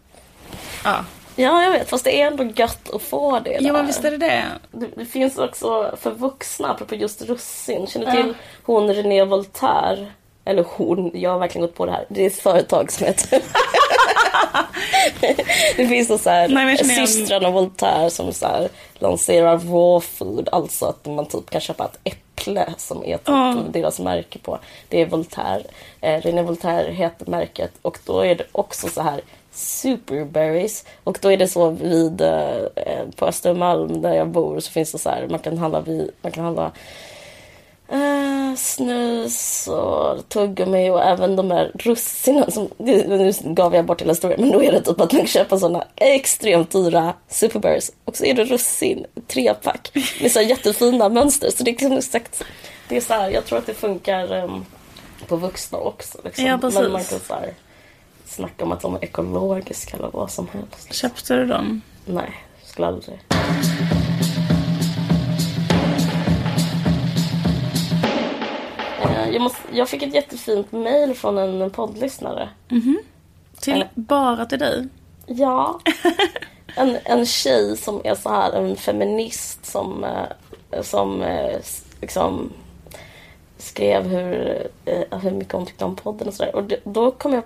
ja. Ja, jag vet. Fast det är ändå gött att få det där. Ja, men visst är det det. Det, det finns också för vuxna, apropå just russin. Känner du till hon René Voltaire? Eller hon, jag har verkligen gått på det här. Det är ett företag som heter det finns så här systrarna Voltaire som så här, lanserar raw food. Alltså att man typ kan köpa ett äpple som är typ oh. deras märke på. Det är Voltaire. Eh, René Voltaire heter märket och då är det också så här superberries. Och då är det så vid eh, på Östermalm där jag bor så finns det så här man kan handla, vid, man kan handla Uh, snus och tuggummi och även de här russinen som, nu gav jag bort hela historien, men då är det typ att man kan köpa sådana extremt dyra superbears och så är det russin, trepack med så jättefina mönster. Så det är liksom exakt, det är så här, jag tror att det funkar um, på vuxna också. Liksom. Ja, precis. Men man kan så här, snacka om att de är ekologiska eller vad som helst. Köpte du dem? Nej, skulle aldrig. Jag, måste, jag fick ett jättefint mail från en poddlyssnare. Mm -hmm. Till, äh, bara till dig? Ja. En, en tjej som är så här, en feminist som, eh, som eh, liksom skrev hur, hur mycket hon tyckte om podden och sådär. Och då kom jag,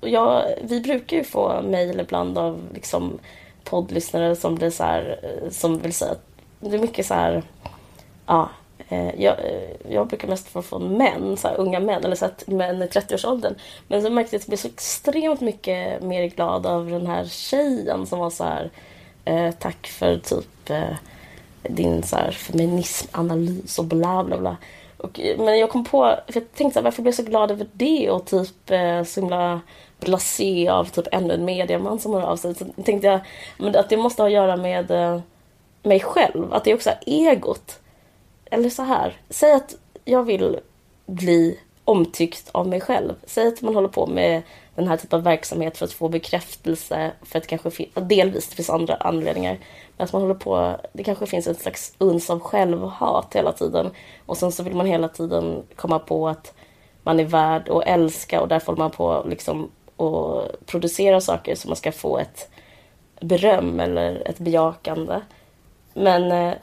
jag... Vi brukar ju få mail ibland av liksom poddlyssnare som blir så här, som vill säga att det är mycket så här, ja, Eh, Eh, jag, eh, jag brukar mest få från män, så här, unga män, eller så att män i 30-årsåldern. Men så märkte jag att jag blev så extremt mycket mer glad av den här tjejen som var så här, eh, tack för typ eh, din så här, feminismanalys och bla bla bla. Och, eh, men jag kom på, för jag tänkte så här, varför blev jag så glad över det och typ eh, så himla blasé av typ ännu en mediaman som hör av sig. Så tänkte jag men att det måste ha att göra med eh, mig själv, att det är också egot eller så här. Säg att jag vill bli omtyckt av mig själv. Säg att man håller på med den här typen av verksamhet för att få bekräftelse, för att kanske delvis, det finns andra anledningar. Men att man håller på, det kanske finns ett slags uns av självhat hela tiden. Och sen så vill man hela tiden komma på att man är värd att älska och därför håller man på liksom och producera saker så man ska få ett beröm eller ett bejakande. Men eh,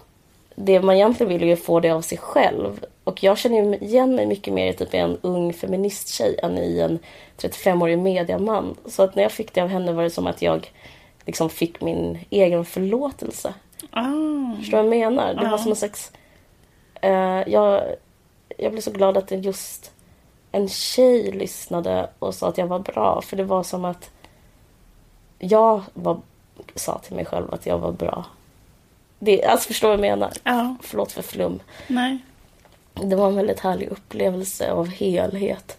det man egentligen vill är att få det av sig själv. Och jag känner igen mig mycket mer i typ en ung feministtjej än i en 35-årig mediaman. Så att när jag fick det av henne var det som att jag liksom fick min egen förlåtelse. Oh. Förstår du vad jag menar? Det var som en slags... Uh, jag, jag blev så glad att just en tjej lyssnade och sa att jag var bra. För det var som att jag var, sa till mig själv att jag var bra. Det, alltså förstår vad jag menar? Ja. Förlåt för flum. Nej. Det var en väldigt härlig upplevelse av helhet.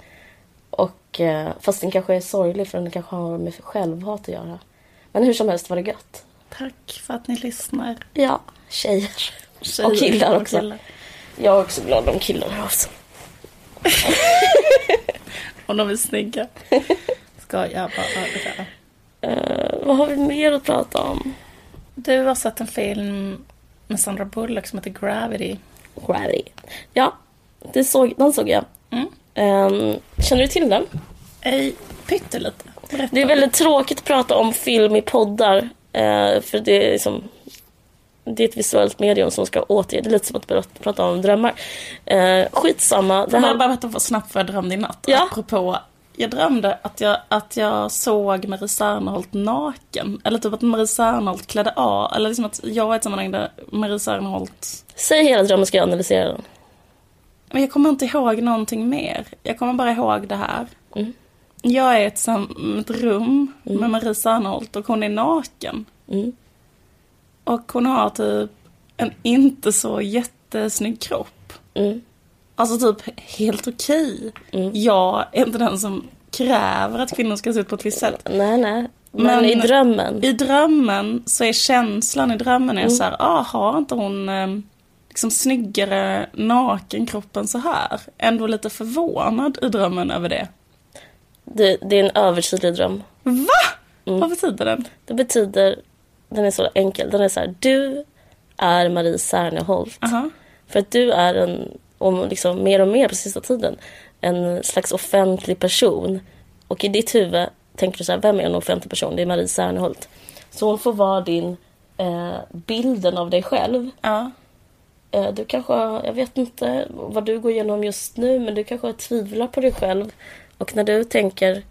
Och, eh, fast den kanske är sorglig för den kanske har med självhat att göra. Men hur som helst var det gött. Tack för att ni lyssnar. Ja, tjejer. tjejer och killar också. Och killar. Jag är också glad om killar hör av sig. om de är snygga. Ska jag bara överdriva. Uh, vad har vi mer att prata om? Du har sett en film med Sandra Bullock som heter Gravity. Gravity. Ja, det såg, den såg jag. Mm. Um, känner du till den? Ej, pyttelite. Det är väldigt tråkigt att prata om film i poddar. Uh, för det är liksom det är ett visuellt medium som ska återge. Det är lite som att prata om drömmar. Uh, skitsamma. Det här... Jag bara berätta snabbt vad jag drömde i natt. Ja. Apropå jag drömde att jag, att jag såg Marie Serneholt naken. Eller typ att Marie Serneholt klädde av. Eller liksom att jag var i ett sammanhang där Marie Serneholt... Säg hela drömmen ska jag analysera den. Men jag kommer inte ihåg någonting mer. Jag kommer bara ihåg det här. Mm. Jag är i ett, ett rum med Marie Serneholt och hon är naken. Mm. Och hon har typ en inte så jättesnygg kropp. Mm. Alltså typ helt okej. Jag är inte den som kräver att kvinnor ska se ut på ett visst sätt. Nej, nej. Men, Men- i drömmen. I drömmen så är känslan i drömmen är så här, ah, har inte hon eh, liksom snyggare nakenkroppen så här? Ändå lite förvånad i drömmen över det. Det, det är en övertydlig dröm. Va? Vad betyder den? Det betyder, den är så enkel, den är så här, du är Marie Serneholt. Aha. För att du är en, och liksom mer och mer på sista tiden, en slags offentlig person. Och i ditt huvud tänker du så här, vem är en offentlig person? Det är Marie Serneholt. Så hon får vara din eh, bilden av dig själv. Ja. Eh, Du kanske, jag vet inte vad du går igenom just nu, men du kanske tvivlar på dig själv. Och när du tänker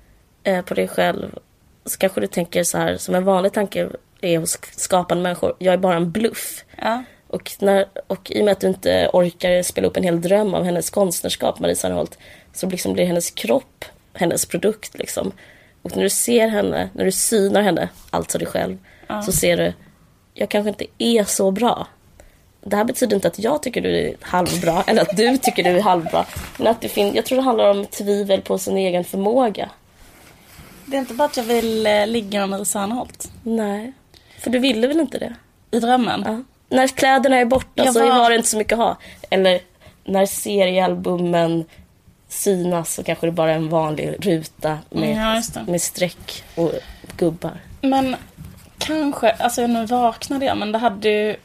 eh, på dig själv så kanske du tänker så här, som en vanlig tanke är hos skapande människor, jag är bara en bluff. Ja. Och, när, och i och med att du inte orkar spela upp en hel dröm av hennes konstnärskap, Marie Serneholt, så liksom blir hennes kropp hennes produkt. Liksom. Och när du ser henne, när du synar henne, alltså dig själv, så ser du, jag kanske inte är så bra. Det här betyder inte att jag tycker du är halvbra, eller att du tycker du är halvbra. Men att det fin- jag tror det handlar om tvivel på sin egen förmåga. Det är inte bara att jag vill eh, ligga med Marie Serneholt. Nej, för du ville väl inte det? I drömmen? Ja. När kläderna är borta Jag så var- har du inte så mycket att ha. Eller när seriealbumen synas så kanske det bara är en vanlig ruta med, Ja, det. med streck och gubbar. Men kanske, alltså nu vaknade jag men det hade ju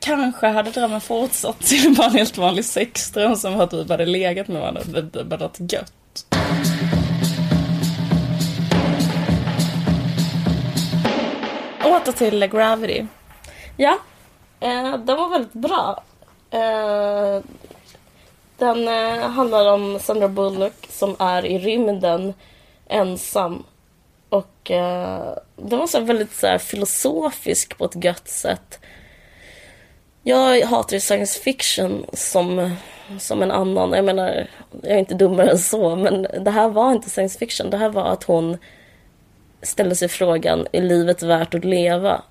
Kanske hade drömmen fortsatt till bara en helt vanlig sexdröm som att vi hade legat med varandra. Det det hade varit gött. Åter till Gravity. Ja, eh, den var väldigt bra. Eh, den eh, handlar om Sandra Bullock som är i rymden ensam. Och eh, den var så här väldigt så här, filosofisk på ett gött sätt. Jag hatar ju science fiction som, som en annan. Jag menar, jag är inte dummare än så, men det här var inte science fiction. Det här var att hon ställde sig frågan, är livet värt att leva?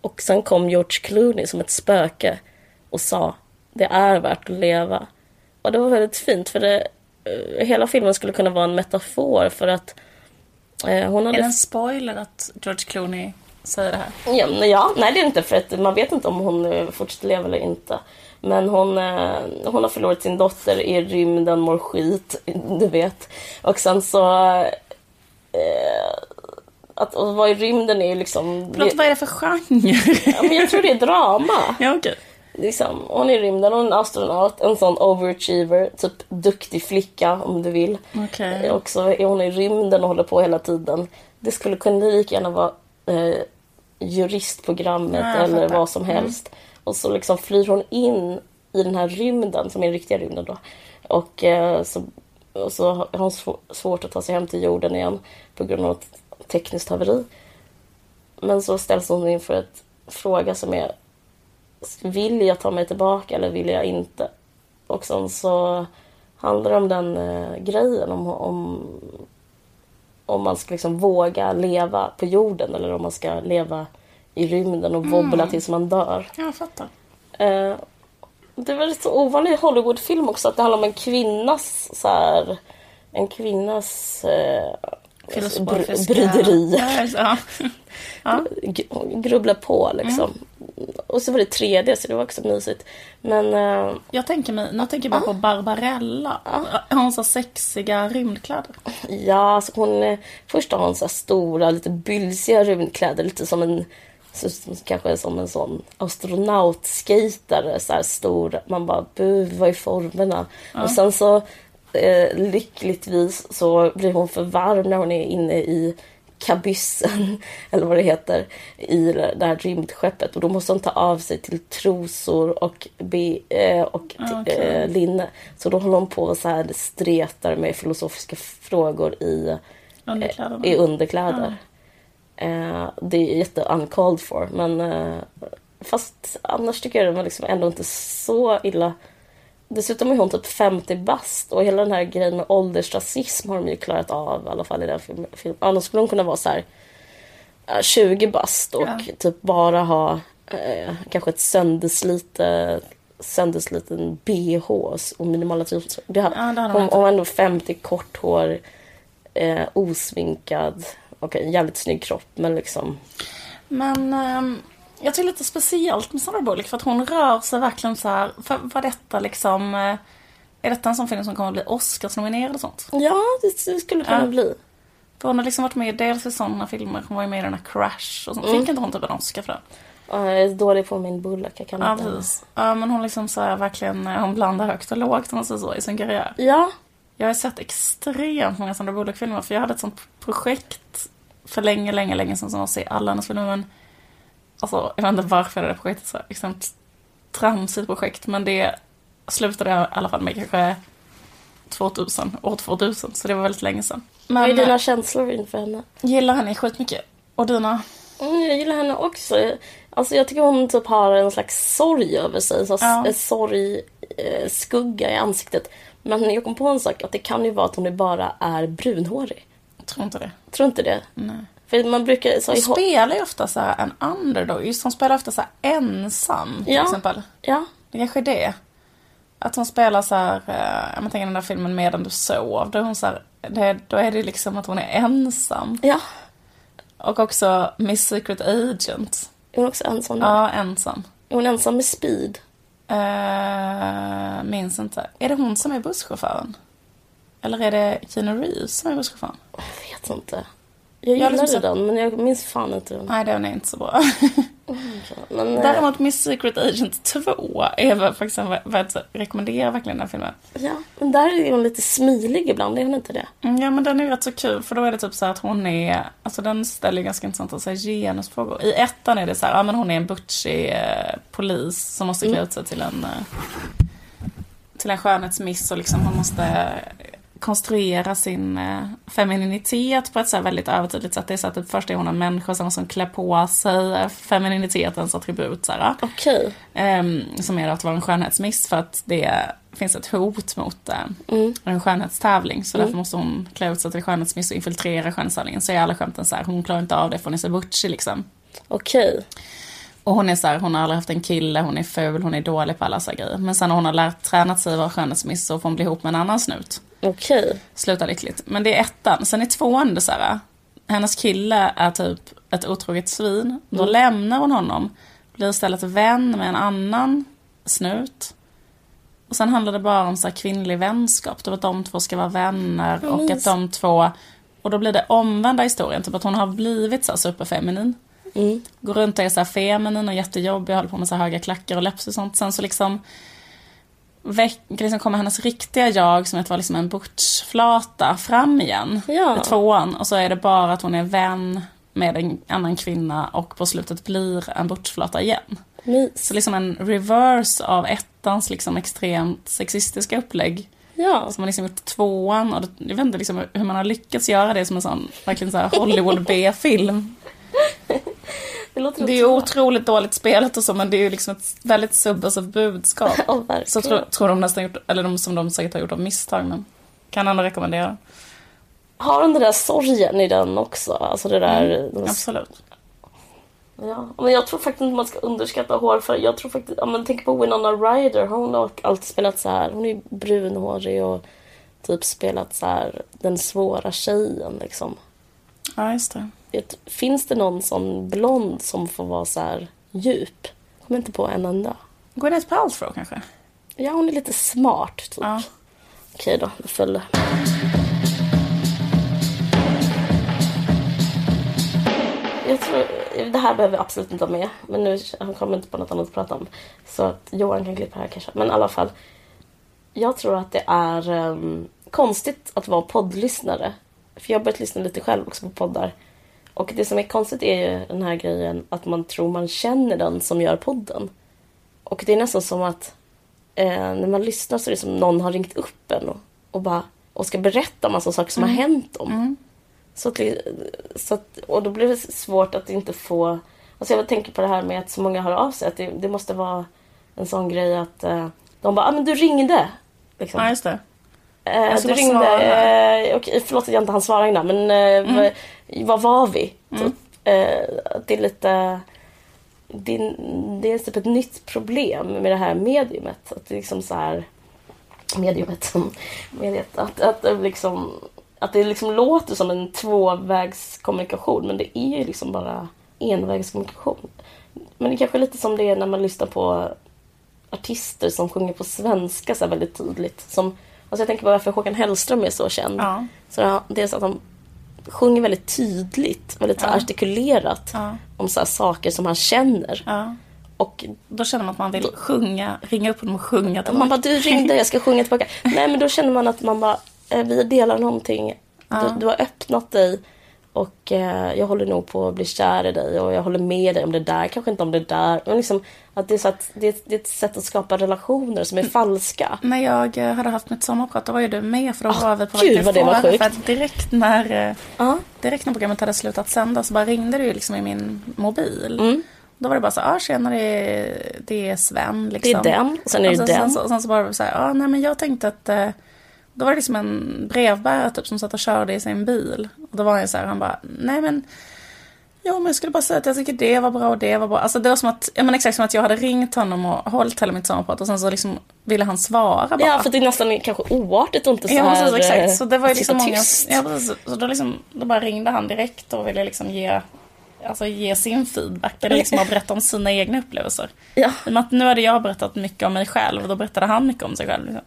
Och sen kom George Clooney som ett spöke och sa, det är värt att leva. Och det var väldigt fint, för det, eh, hela filmen skulle kunna vara en metafor för att eh, hon Är hade det en spoiler att George Clooney säger det här? Ja, ja, nej det är inte för att man vet inte om hon eh, fortsätter leva eller inte. Men hon, eh, hon har förlorat sin dotter i rymden, mår skit, du vet. Och sen så... Eh, att att vara i rymden är ju liksom... Förlåt, vad är det för genre? ja, men jag tror det är drama. ja, okej. Liksom, hon är i rymden, hon är en astronaut, en sån overachiever, typ duktig flicka om du vill. Okej. Och så är hon i rymden och håller på hela tiden. Det skulle kunna lika gärna vara eh, juristprogrammet Ja, eller fattar. vad som helst. Och så liksom flyr hon in i den här rymden, som är den riktiga rymden då. Och, eh, så, och så har hon sv- svårt att ta sig hem till jorden igen på grund av ett tekniskt haveri. Men så ställs hon inför ett fråga som är Vill jag ta mig tillbaka eller vill jag inte? Och sen så handlar det om den eh, grejen om, om, om man ska liksom våga leva på jorden eller om man ska leva i rymden och wobbla tills man dör. Jag fattar. Eh, det är väl så ovanlig Hollywoodfilm också att det handlar om en kvinnas så här, en kvinnas eh, Filosofiska... br- bryderi. Ja, ja. ja. Grubbla på liksom. Och så var det 3D så det var också mysigt. Men eh, Jag tänker mig, nu tänker jag bara på Barbarella. Har hon så sexiga rymdkläder? ja, alltså hon, eh, först har hon så stora, lite bylsiga rymdkläder. Lite som en, så, kanske som en sån astronautskejtare. Så här stor. Man bara, bu, vad är formerna? Och sen så eh, lyckligtvis så blir hon för varm när hon är inne i kabyssen, eller vad det heter, i det här rymdskeppet. Och då måste hon ta av sig till trosor och, be, eh, och Ah, eh, linne. Så då håller hon på och så här stretar med filosofiska frågor i, Underkläderna. i underkläder. Eh, det är jätte uncalled for, men eh, fast annars tycker jag den var liksom ändå inte så illa. Dessutom är hon typ 50 bast och hela den här grejen med åldersrasism har de ju klarat av i alla fall i den filmen. Film. Annars skulle hon kunna vara så här eh, 20 bast och Ja. typ bara ha eh, kanske ett sönderslitet söndersliten bh och minimala trosor. Det har, Ja, det hade hon var ändå 50, kort hår, eh, osminkad. Okej, en jävligt snygg kropp men liksom... Men ehm, jag tycker lite speciellt med Sandra Bullock för att hon rör sig verkligen så här. För, var detta liksom... eh, Är detta en sån film som kommer att bli Oscarsnominerad och sånt? Ja, det, det skulle kunna Ja. bli. För hon har liksom varit med dels i sådana filmer, hon var ju med i den här Crash och sånt. Fick inte hon typ en Oscar för det? Ja, jag är dålig på min Bullock, jag kan Ja, inte. Ja, men hon liksom så här verkligen, eh, hon blandar högt och lågt om man säger så i sin karriär. Ja, Jag har sett extremt många Sandra Bullock-filmer för jag hade ett sånt projekt för länge, länge, länge sedan som var att se alla hennes filmer. Men alltså, jag vet inte varför det där projektet så extremt tramsigt projekt. Men det slutade i alla fall med kanske 2000, år 2000. Så det var väldigt länge sedan. vad är Men dina känslor inför henne? jag gillar henne skitmycket. Och dina? Mm, jag gillar henne också. Alltså jag tycker hon typ har en slags sorg över sig. Så Ja. En sorg, eh, skugga i ansiktet. Men jag kom på en sak, att det kan ju vara att hon bara är brunhårig. Jag tror inte det. Tror inte det? Nej. För man brukar... Så Hon spelar ju ofta så en underdog. Just hon spelar ofta så ensam till Ja. exempel. ja, Det kanske är det. Att hon spelar så här, eh, jag tänker den där filmen Medan du sov. Då är, hon så här, det, då är det liksom att hon är ensam. ja. Och också Miss Secret Agent. Är hon också ensam? Ja. Ja, ensam. Är hon ensam med speed? Uh, minns inte. Är det hon som är busschauffören? Eller är det Keanu Reeves som är busschauffören? Jag vet inte. Jag Jag gillade liksom sett- den, men jag minns fan inte den. Nej, den är inte så bra. Men, eh, Däremot Miss Secret Agent 2 är faktiskt en värd att rekommendera verkligen den filmen. ja, men där är hon lite smilig ibland, är hon inte det? Mm, Ja men den är rätt så kul för då är det typ så att hon är, alltså den ställer ganska intressanta så här, genusfrågor. I ettan är det så här, ja men hon är en butchig eh, polis som måste klä ut sig till en eh, till en skönhetsmiss och liksom hon måste konstruera sin eh, femininitet på ett så väldigt övertydligt sätt. Det är så att typ först är hon en människa sen måste hon klä på sig eh, femininitetens attribut så här. Okej. Ehm, som är att vara en skönhetsmiss för att det finns ett hot mot eh, Mm. en skönhetstävling. Så därför måste hon klä ut sig till skönhetsmiss och infiltrera skönhetstävlingen. Så är alla skämten så här, hon klarar inte av det för hon är så butchig liksom. Okej. Och hon är så här, hon har aldrig haft en kille, hon är ful, hon är dålig på alla så grejer. Men sen när hon har lärt, tränat sig vara skönhetsmiss så får hon bli ihop med en annan snut. Okej. Slutar lyckligt. Men det är ettan. Sen är tvåan det så här, hennes kille är typ ett otroget svin. Då lämnar hon honom, blir istället vän med en annan snut. Och sen handlar det bara om så här kvinnlig vänskap, typ att de två ska vara vänner och att de två... Och då blir det omvända historien, typ att hon har blivit så här superfeminin. Mm. Går runt och är så feminin och jättejobbig, håller på med så höga klackar och läppar och sånt. Sen så liksom, liksom kommer hennes riktiga jag, som att vara liksom en butchflata, fram igen. Ja. I tvåan. Och så är det bara att hon är vän med en annan kvinna och på slutet blir en butchflata igen. Mys. Så liksom en reverse av ettans liksom extremt sexistiska upplägg. Ja. Som man liksom gjort tvåan. Och jag vet inte liksom hur man har lyckats göra det som en sån verkligen så Hollywood B-film. Det låter Det är ju otroligt dåligt spelat och så men det är ju liksom ett väldigt subversivt budskap. Verkligen. Så tror, tror de nästan gjort, eller de som de säkert har gjort av misstag men kan ändå rekommendera. Har hon den där sorgen i den också? Alltså det där... Mm, den- Absolut. ja. Men jag tror faktiskt inte man ska underskatta hårfärg. Jag tror faktiskt... Ja, men tänk på Winona Ryder. Hon har alltid spelat så här. Hon är ju brunhårig och typ spelat så här den svåra tjejen liksom. Ja just det. Vet, finns det någon sån blond som får vara så här djup? Jag kommer inte på en enda. Gwyneth Paltrow kanske? Ja, hon är lite smart typ. Ja. Okej då, det följde. Jag tror, det här behöver jag absolut inte ha med. Men nu han kommer inte på något annat att prata om. Så att Johan kan klippa här kanske. Men i alla fall. Jag tror att det är ehm, konstigt att vara poddlyssnare. För jag har börjat lyssna lite själv också på poddar. Och det som är konstigt är ju den här grejen att man tror man känner den som gör podden. Och det är nästan som att eh, när man lyssnar så är det som någon har ringt upp en och, och, bara, och ska berätta massa saker som har hänt dem. Så att, så att, och då blir det svårt att inte få... Alltså jag tänker på det här med att så många hör av sig. Att det, det måste vara en sån grej att eh, de bara, ah, men du ringde. Liksom. Ja, just det. Eh, Jag ska du ringde, eh, okej, förlåt att jag inte hann svara innan men eh, Mm. v- var var vi? Typ, eh, det är lite det är, det är typ ett nytt problem med det här mediumet. Att det är liksom så här mediumet, mediet, att, att, det liksom, att det liksom låter som en tvåvägskommunikation men det är ju liksom bara envägskommunikation. Men det är kanske är lite som det är när man lyssnar på artister som sjunger på svenska så väldigt tydligt. Som, alltså jag tänker på varför Håkan Hellström är så känd. Ja. Så det- det är så att han sjunger väldigt tydligt, väldigt Ja. artikulerat Ja. om så här saker som han känner. Ja. Och Då känner man att man vill sjunga, ringa upp honom och sjunga till man bara, du ringde, jag ska sjunga tillbaka. Nej men då känner man att man bara, eh, vi delar någonting. Du, du har öppnat dig och eh, jag håller nog på att bli kär i dig och jag håller med dig om det där, kanske inte om det där. Men liksom, att det, är så att det, är- det är ett sätt att skapa relationer som är Mm. falska. När jag eh, hade haft mitt sommarprat då var ju du med för då Ah, var vi på gud, vad det var sjukt. För att direkt när, Ja. direkt när programmet hade slutat sända så bara ringde det ju liksom i min mobil. Mm. Då var det bara så ah, tjena det det är Sven Det liksom. är den, och sen är det Och sen, den. Sen, så- sen så bara så här, ah, nej men jag tänkte att eh, då var det liksom en brevbärare typ som satt och körde i sin bil. Och då var han så här, han bara, nej men Jo, men jag skulle bara säga att jag tycker det var bra och det var bra. Alltså det var som att, ja men exakt som att jag hade ringt honom och hållit hela mitt sommarprat och sen så liksom ville han svara bara. Ja, för det är nästan kanske oartigt att inte så Ja, här, precis, eh, exakt. Så det var ju liksom många... tyst. Ja, precis. Så då, liksom, då bara ringde han direkt och ville liksom ge, alltså ge sin feedback. Eller liksom berätta om sina egna upplevelser. Ja. I och med att nu hade jag berättat mycket om mig själv och då berättade han mycket om sig själv. Liksom.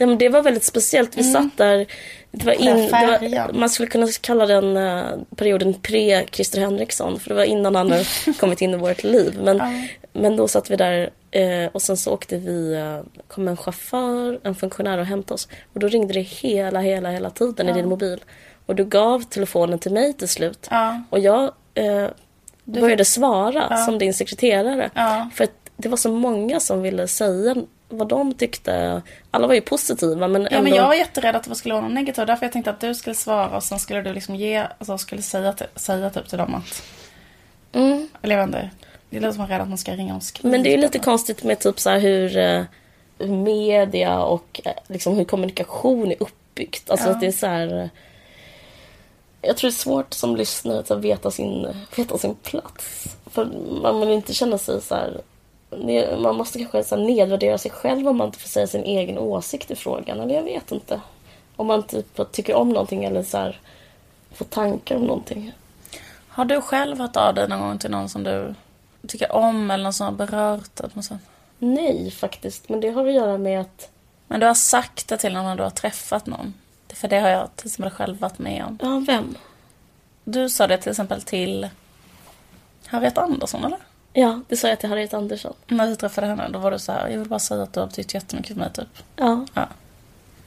Ja, men det var väldigt speciellt. Vi satt där. Det var in, det var, man skulle kunna kalla den uh, perioden pre-Christer Henriksson. För det var innan han hade kommit in i vårt liv. Men, Ja. men då satt vi där eh, och sen så åkte vi, eh, kom en chaufför, en funktionär och hämtade oss. Och då ringde det hela, hela, hela tiden i din mobil. Och du gav telefonen till mig till slut. Ja. Och jag eh, började svara Ja. som din sekreterare. Ja. För att det var så många som ville säga vad de tyckte. Alla var ju positiva men Ja, ändå... men jag var jätterädd att det skulle vara något negativt. Därför jag tänkte att du skulle svara och sen skulle du liksom ge, alltså skulle säga, säga typ till dem att, mm. eller jag vet inte. Det låter som att man rädd att man ska ringa och skriva. Men det är ju lite konstigt med typ så här hur, eh, hur media och eh, liksom hur kommunikation är uppbyggt. Alltså Ja. att det är så här... eh, Jag tror det är svårt som lyssnare att veta sin, veta sin plats. För man vill inte känna sig så här... Man måste kanske så nedvärdera sig själv om man inte får säga sin egen åsikt i frågan. Eller jag vet inte. Om man typ tycker om någonting eller så här får tankar om någonting. Har du själv hört av dig någon gång till någon som du tycker om eller någon som har berört dig? på något sätt? Nej, faktiskt. Men det har att göra med att... Men du har sagt det till någon när du har träffat någon? För det har jag till exempel själv varit med om. Ja, vem? Du sa det till exempel till Harriet Andersson, eller? Ja, det sa jag till Harriet Andersson. När du träffade henne, då var du så här, jag vill bara säga att du har betytt jättemycket för mig, typ. Ja, Ja.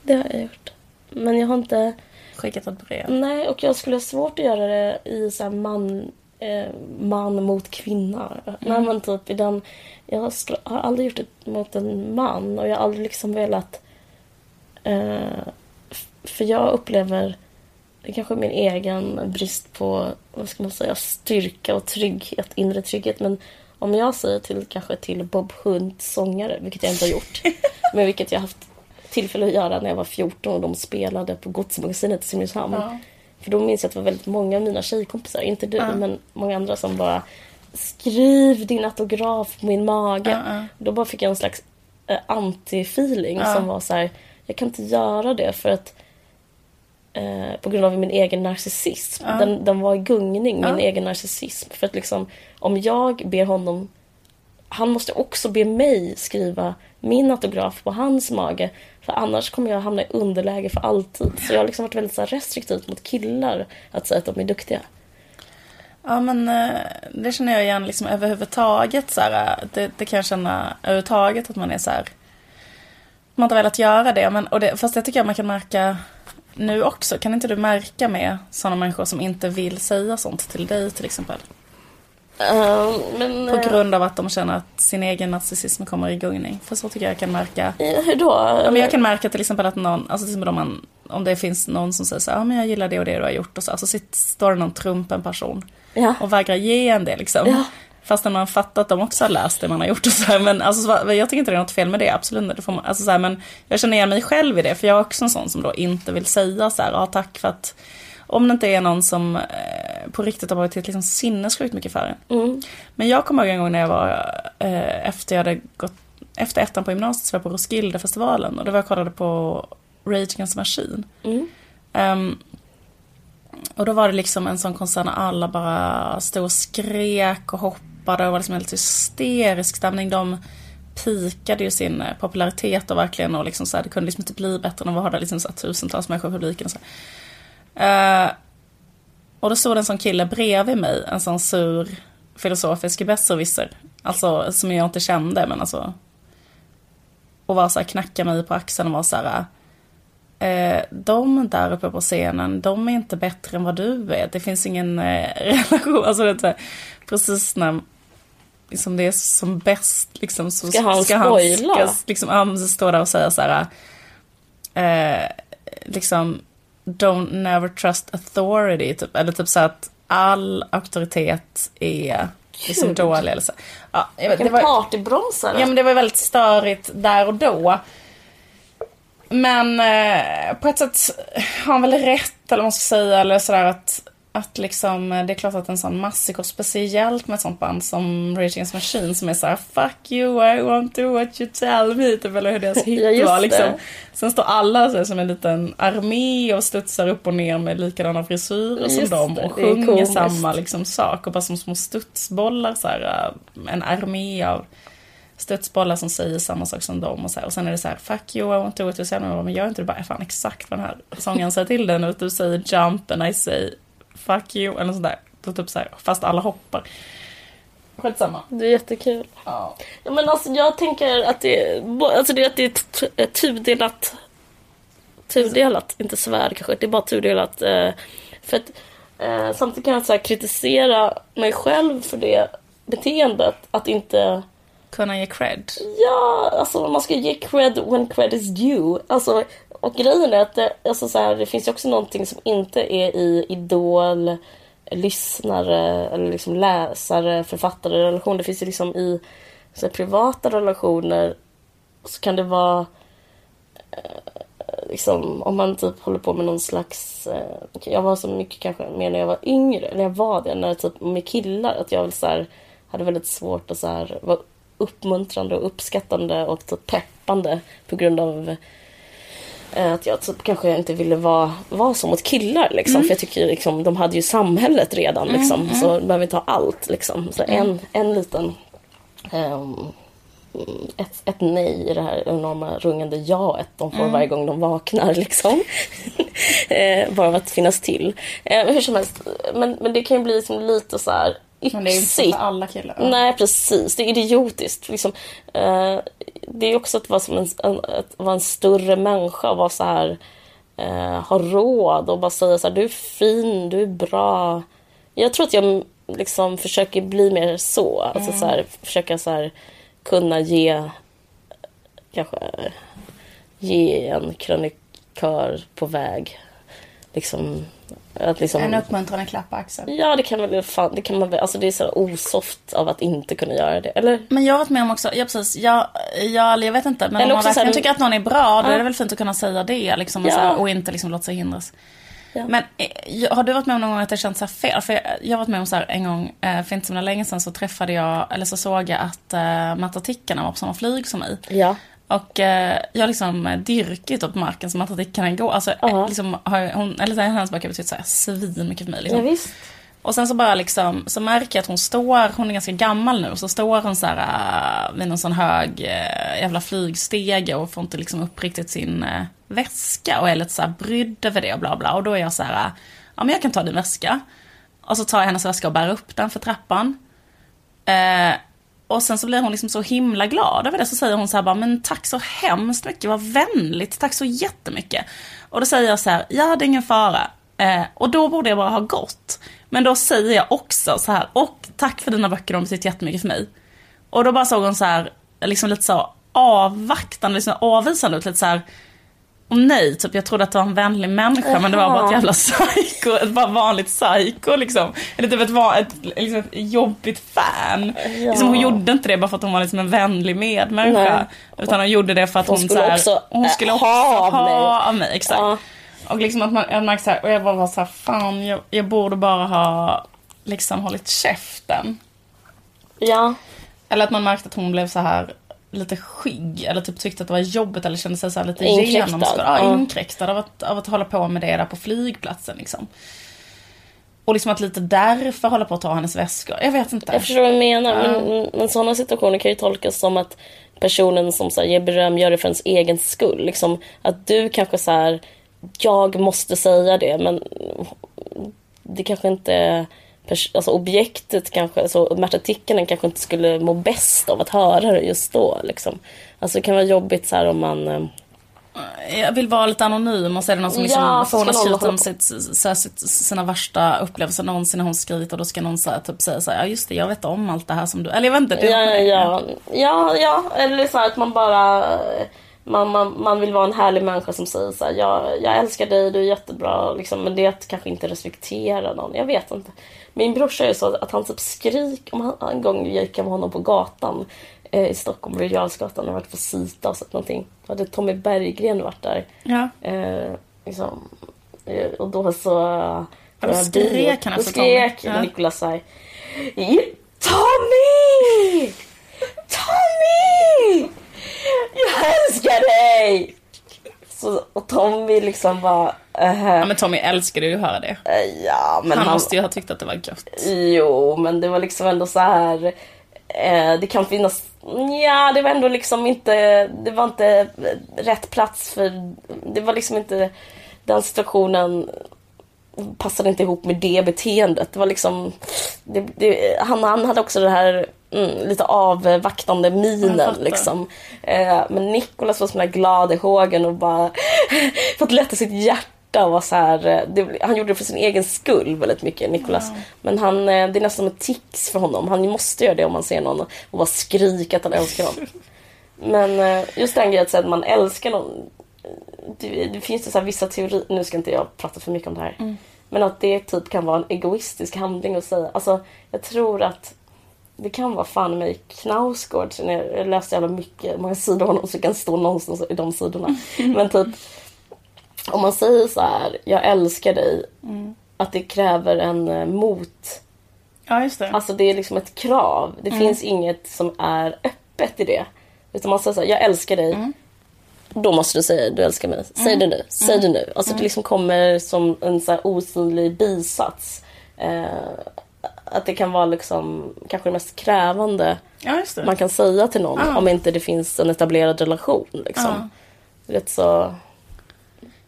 det har jag gjort. Men jag har inte... Skickat ett brev. Nej, och jag skulle ha svårt att göra det i så man, eh, man mot kvinna. Nej, men typ i den... Jag har aldrig gjort det mot en man och jag har aldrig liksom velat... Eh, för jag upplever... Det kanske är min egen brist på, vad ska man säga, styrka och trygghet, inre trygghet. Men om jag säger till kanske till Bob Hunt sångare, vilket jag inte har gjort. men vilket jag haft tillfälle att göra när jag var 14 och de spelade på Godsmagasinet i Simrishamn. Ja. För då minns jag att det var väldigt många av mina tjejkompisar, inte du, Ja. men många andra som bara Skriv din autograf på min mage. Ja. Då bara fick jag en slags eh, anti-feeling som var så här, jag kan inte göra det för att eh, på grund av min egen narcissism. Ja. Den, den var i gungning, min egen narcissism. För att liksom, om jag ber honom, han måste också be mig skriva min autograf på hans mage. För annars kommer jag hamna i underläge för alltid. Så jag har liksom varit väldigt så här restriktiv mot killar att säga att de är duktiga. Ja, men eh, det känner jag igen liksom överhuvudtaget. Så här, eh, det, det kan jag känna överhuvudtaget att man är så här. Man har inte velat göra det, men, och det, fast det tycker jag man kan märka nu också. Kan inte du märka med sådana människor som inte vill säga sånt till dig till exempel? Uh, men, På grund av att de känner att sin egen narcissism kommer i gungning. För så tycker jag jag kan märka. hur då? Ja, men jag kan märka till exempel att någon, alltså till exempel om, man, om det finns någon som säger så här, ja men jag gillar det och det du har gjort och så, så sitter, står det någon trumpen person Ja. och vägrar ge en det liksom. Ja. Fastän man fattar att de också har läst det man har gjort och så här, men alltså, så- jag tycker inte det är något fel med det, absolut inte. Det får man, alltså, så här, men jag känner igen mig själv i det, för jag är också en sån som då inte vill säga så här, ja tack för att om det inte är någon som eh, på riktigt har varit till liksom sinnessjukt mycket för en. Mm. Men jag kommer ihåg en gång när jag var, eh, efter jag hade gått, efter ettan på gymnasiet så var jag på Roskildefestivalen och då var jag kollade på Rage Against the Machine. Mm. Ehm, och då var det liksom en sån konsert när alla bara stod och skrek och hoppade och det var liksom en lite hysterisk stämning. De pikade ju sin eh, popularitet och verkligen och liksom så här, det kunde liksom inte bli bättre De var där liksom så här, tusentals människor i publiken. Och, så uh, och då stod det en sån kille bredvid mig, en sån sur filosofisk besserwisser. Alltså som jag inte kände men alltså. Och var så här, knackade mig på axeln och var så här. Eh, de där uppe på scenen, de är inte bättre än vad du är. Det finns ingen eh, relation. Alltså det är precis när liksom det är som bäst liksom, så Ska han spoila? ska, liksom, ja, men så stå där och säga så här. Eh, liksom, don't never trust authority. Typ, eller typ så att all auktoritet är liksom dålig. Eller så. Ja, jag vet, det var, partybromsare. Ja men det var väldigt störigt där och då. Men eh, på ett sätt har han väl rätt eller vad man ska säga eller sådär att, att liksom eh, det är klart att en sån massiker speciellt med ett sånt band som Rage Against Machine som är såhär Fuck you, I won't do what you tell me typ eller hur deras hit Ja, var liksom. Sen står alla så här, som en liten armé och studsar upp och ner med likadana frisyrer som Just dem det, och det sjunger komiskt. samma liksom sak och bara som små studsbollar så här, eh, en armé av studsbollar som säger samma sak som dem och så här. Och sen är det så här, fuck you, I want to do it yourself. Men men gör inte det bara fan exakt vad den här sången säger till den. Och du säger jump and I say fuck you eller sådär. Då typ så här, fast alla hoppar. Skitsamma. Det är jättekul. Ja. Ja, men alltså jag tänker att det, är- alltså det, är att det är tudelat, tudelat, inte svärd kanske, det är bara tudelat. Eh, för att eh, samtidigt kan jag så kritisera mig själv för det beteendet, att inte Kunna ge cred. Ja, alltså man ska ge cred when cred is due. Alltså, och grejen är att det, alltså så här, det finns ju också någonting som inte är i idol, lyssnare eller liksom läsare, författare relation. Det finns ju liksom i så här, privata relationer så kan det vara eh, liksom om man typ håller på med någon slags eh, jag var så mycket kanske mer när jag var yngre, när jag var det, när typ med killar att jag väl så här, hade väldigt svårt att så här, vara uppmuntrande och uppskattande och typ peppande på grund av att jag typ kanske inte ville vara, vara så mot killar liksom. För jag tycker liksom, de hade ju samhället redan liksom. Så de behöver inte ha allt liksom. Så en, en liten ehm, ett, ett nej i det här enorma rungande jaet de får varje gång de vaknar. Liksom. eh, bara av att finnas till. Eh, hur som helst, men, men det kan ju bli liksom lite så här Men det är inte yxigt. för alla killar. Nej, precis. Det är idiotiskt. Liksom, eh, det är också att vara, som en, att vara en större människa och vara så här, eh, ha råd och bara säga så här, du är fin, du är bra. Jag tror att jag liksom försöker bli mer så. Alltså så här, försöka så här, kunna ge kanske ge en krönikör på väg. Liksom, att liksom, En uppmuntrande klapp på axeln. Ja, det kan väl fan, det kan man väl, alltså det är så osoft av att inte kunna göra det, eller? Men jag har varit med om också, ja precis, jag, jag, jag vet inte, men Eller om man verkligen här- tycker att någon är bra, då Ja. är det väl fint att kunna säga det liksom, och, Ja. så här, och inte liksom låta sig hindras. Ja. Men eh, har du varit med om någon gång att det känns så här fel? För jag, jag har varit med om så här en gång, eh, för inte så länge sedan så träffade jag, eller så såg jag att eh, matematikern var på samma flyg som mig. Ja. Och eh, jag liksom eh, dyrkit upp marken som matematikern går. Alltså, Ja. eh, liksom, har hon, eller så här, hennes böcker har betytt så här svin mycket för mig. Liksom. ja. Och sen så bara liksom, så märker jag att hon står, hon är ganska gammal nu, så står hon så här äh, vid någon sån hög äh, jävla flygstege och får inte liksom upp riktigt sin äh, väska och är lite så här brydd över det och bla bla. Och då är jag så här, ja men jag kan ta din väska. Och så tar jag hennes väska och bär upp den för trappan. Och sen så blir hon liksom så himla glad över det. Så säger hon så här bara, men tack så hemskt mycket, vad vänligt, tack så jättemycket. Och då säger jag så här, ja det är ingen fara. Eh, och då borde jag bara ha gått. Men då säger jag också så här, och tack för dina böcker, de betyder jättemycket för mig. Och då bara såg hon så här, liksom lite så avvaktande, liksom avvisande ut, lite så här, och nej, typ jag trodde att det var en vänlig människa Jaha. men det var bara ett jävla psycho, ett bara vanligt psycho liksom. Eller typ ett, ett, liksom ett jobbigt fan. Ja. Liksom, hon gjorde inte det bara för att hon var liksom en vänlig medmänniska. Nej. Utan hon gjorde det för att hon, hon skulle här, också, hon skulle också ha mig. Av mig exakt. Ja. Och liksom att man, jag märkte såhär, och jag bara var såhär, fan jag, jag borde bara ha liksom hållit käften. Ja. Eller att man märkte att hon blev så här lite skygg eller typ tyckte att det var jobbigt eller kände sig så lite genomskådad. Ja, inkräktad av att, av att hålla på med det där på flygplatsen liksom. Och liksom att lite därför hålla på att ta hennes väskor. Jag vet inte. Jag förstår vad du menar. Ja. Men, men sådana situationer kan ju tolkas som att personen som så här, ger beröm gör det för ens egen skull. Liksom, att du kanske så här, jag måste säga det men det kanske inte alltså objektet kanske, alltså Märta Tikkanen kanske inte skulle må bäst av att höra det just då. Liksom. Alltså det kan vara jobbigt så här om man eh, jag vill vara lite anonym och så är det någon som liksom ja, får skrivit om sitt, sitt, sina värsta upplevelser någonsin när hon skrivit och då ska någon så här, typ säga så här, ja just det, jag vet om allt det här som du, eller jag vet inte. Det ja, ja, ja, ja, eller så här att man bara man, man, man vill vara en härlig människa som säger så här, jag, jag älskar dig, du är jättebra, liksom, men det är att kanske inte respektera någon. Jag vet inte. Min brorsa är så att han typ skrik om han, en gång gick jag med honom på gatan eh, i Stockholm, Birger Jarlsgatan, och varit på Sita och sett någonting. Då hade Tommy Berggren varit där. Ja. Eh, liksom, eh, och då så... Ja, då skrek han efter Då skrek ja. Nicolas så här, Tommy! Tommy! Jag älskar dig! Så, och Tommy liksom bara... Uh, ja men Tommy älskade ju att höra det. Uh, ja, men han, han måste ju ha tyckt att det var gött. Jo, men det var liksom ändå så här. Uh, det kan finnas... Ja, det var ändå liksom inte... Det var inte rätt plats för... Det var liksom inte... Den situationen passade inte ihop med det beteendet. Det var liksom... Det, det, han, han hade också det här mm, lite avvaktande minen liksom. Eh, men Nikolas var så glad i hågen och bara fått lätta sitt hjärta och var så här, eh, det, han gjorde det för sin egen skull väldigt mycket, Nikolas. Mm. Men han, eh, det är nästom ett tics för honom. Han måste göra det om man ser någon och bara skrika att han älskar någon. Men eh, just den grejen att man älskar någon. Det, det finns det så vissa teorier, nu ska inte jag prata för mycket om det här. Mm. Men att det typ kan vara en egoistisk handling att säga. Alltså, jag tror att det kan vara fan mig Knausgård. Jag läste jävla mycket, många sidor honom så kan stå någonstans i de sidorna. Men typ om man säger så här, jag älskar dig. Mm. Att det kräver en eh, mot. Ja, just det. Alltså det är liksom ett krav. Det mm. finns inget som är öppet i det. Utan man säger så här, jag älskar dig. Mm. Då måste du säga du älskar mig. Säg mm. det nu. Säg det nu. Alltså det mm. liksom kommer som en så osynlig bisats. Eh, att det kan vara liksom kanske det mest krävande ja, man kan säga till någon ja. om inte det finns en etablerad relation. Liksom. Ja. Rätt så...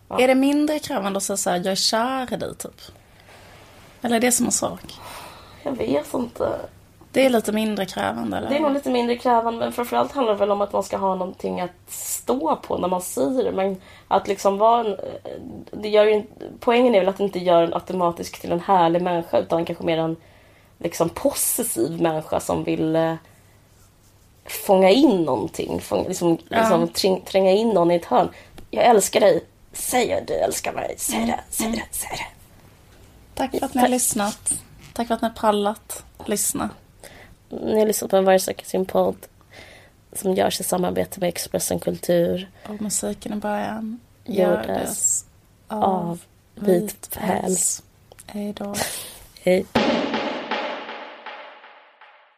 Ja. Är det mindre krävande att säga så här, jag är kär i dig typ? Eller är det samma sak? Jag vet inte. Det är lite mindre krävande eller? Det är nog lite mindre krävande men framförallt handlar det väl om att man ska ha någonting att stå på när man säger det. Men att liksom vara en, det gör ju, Poängen är väl att det inte gör en automatiskt till en härlig människa utan kanske mer en liksom possessiv människa som vill eh, fånga in någonting. Fånga, liksom, ja. liksom träng, tränga in någon i ett hörn. Jag älskar dig. Säg att du älskar mig. Säg mm. det, säg mm. det, säg det. Tack för att ni har lyssnat. Tack för att ni har pallat lyssna. Ni har lyssnat på en Varje söker sin podd som görs i samarbete med Expressen Kultur. Och musiken i början gjordes av Vit Päls. Hej då. Hej.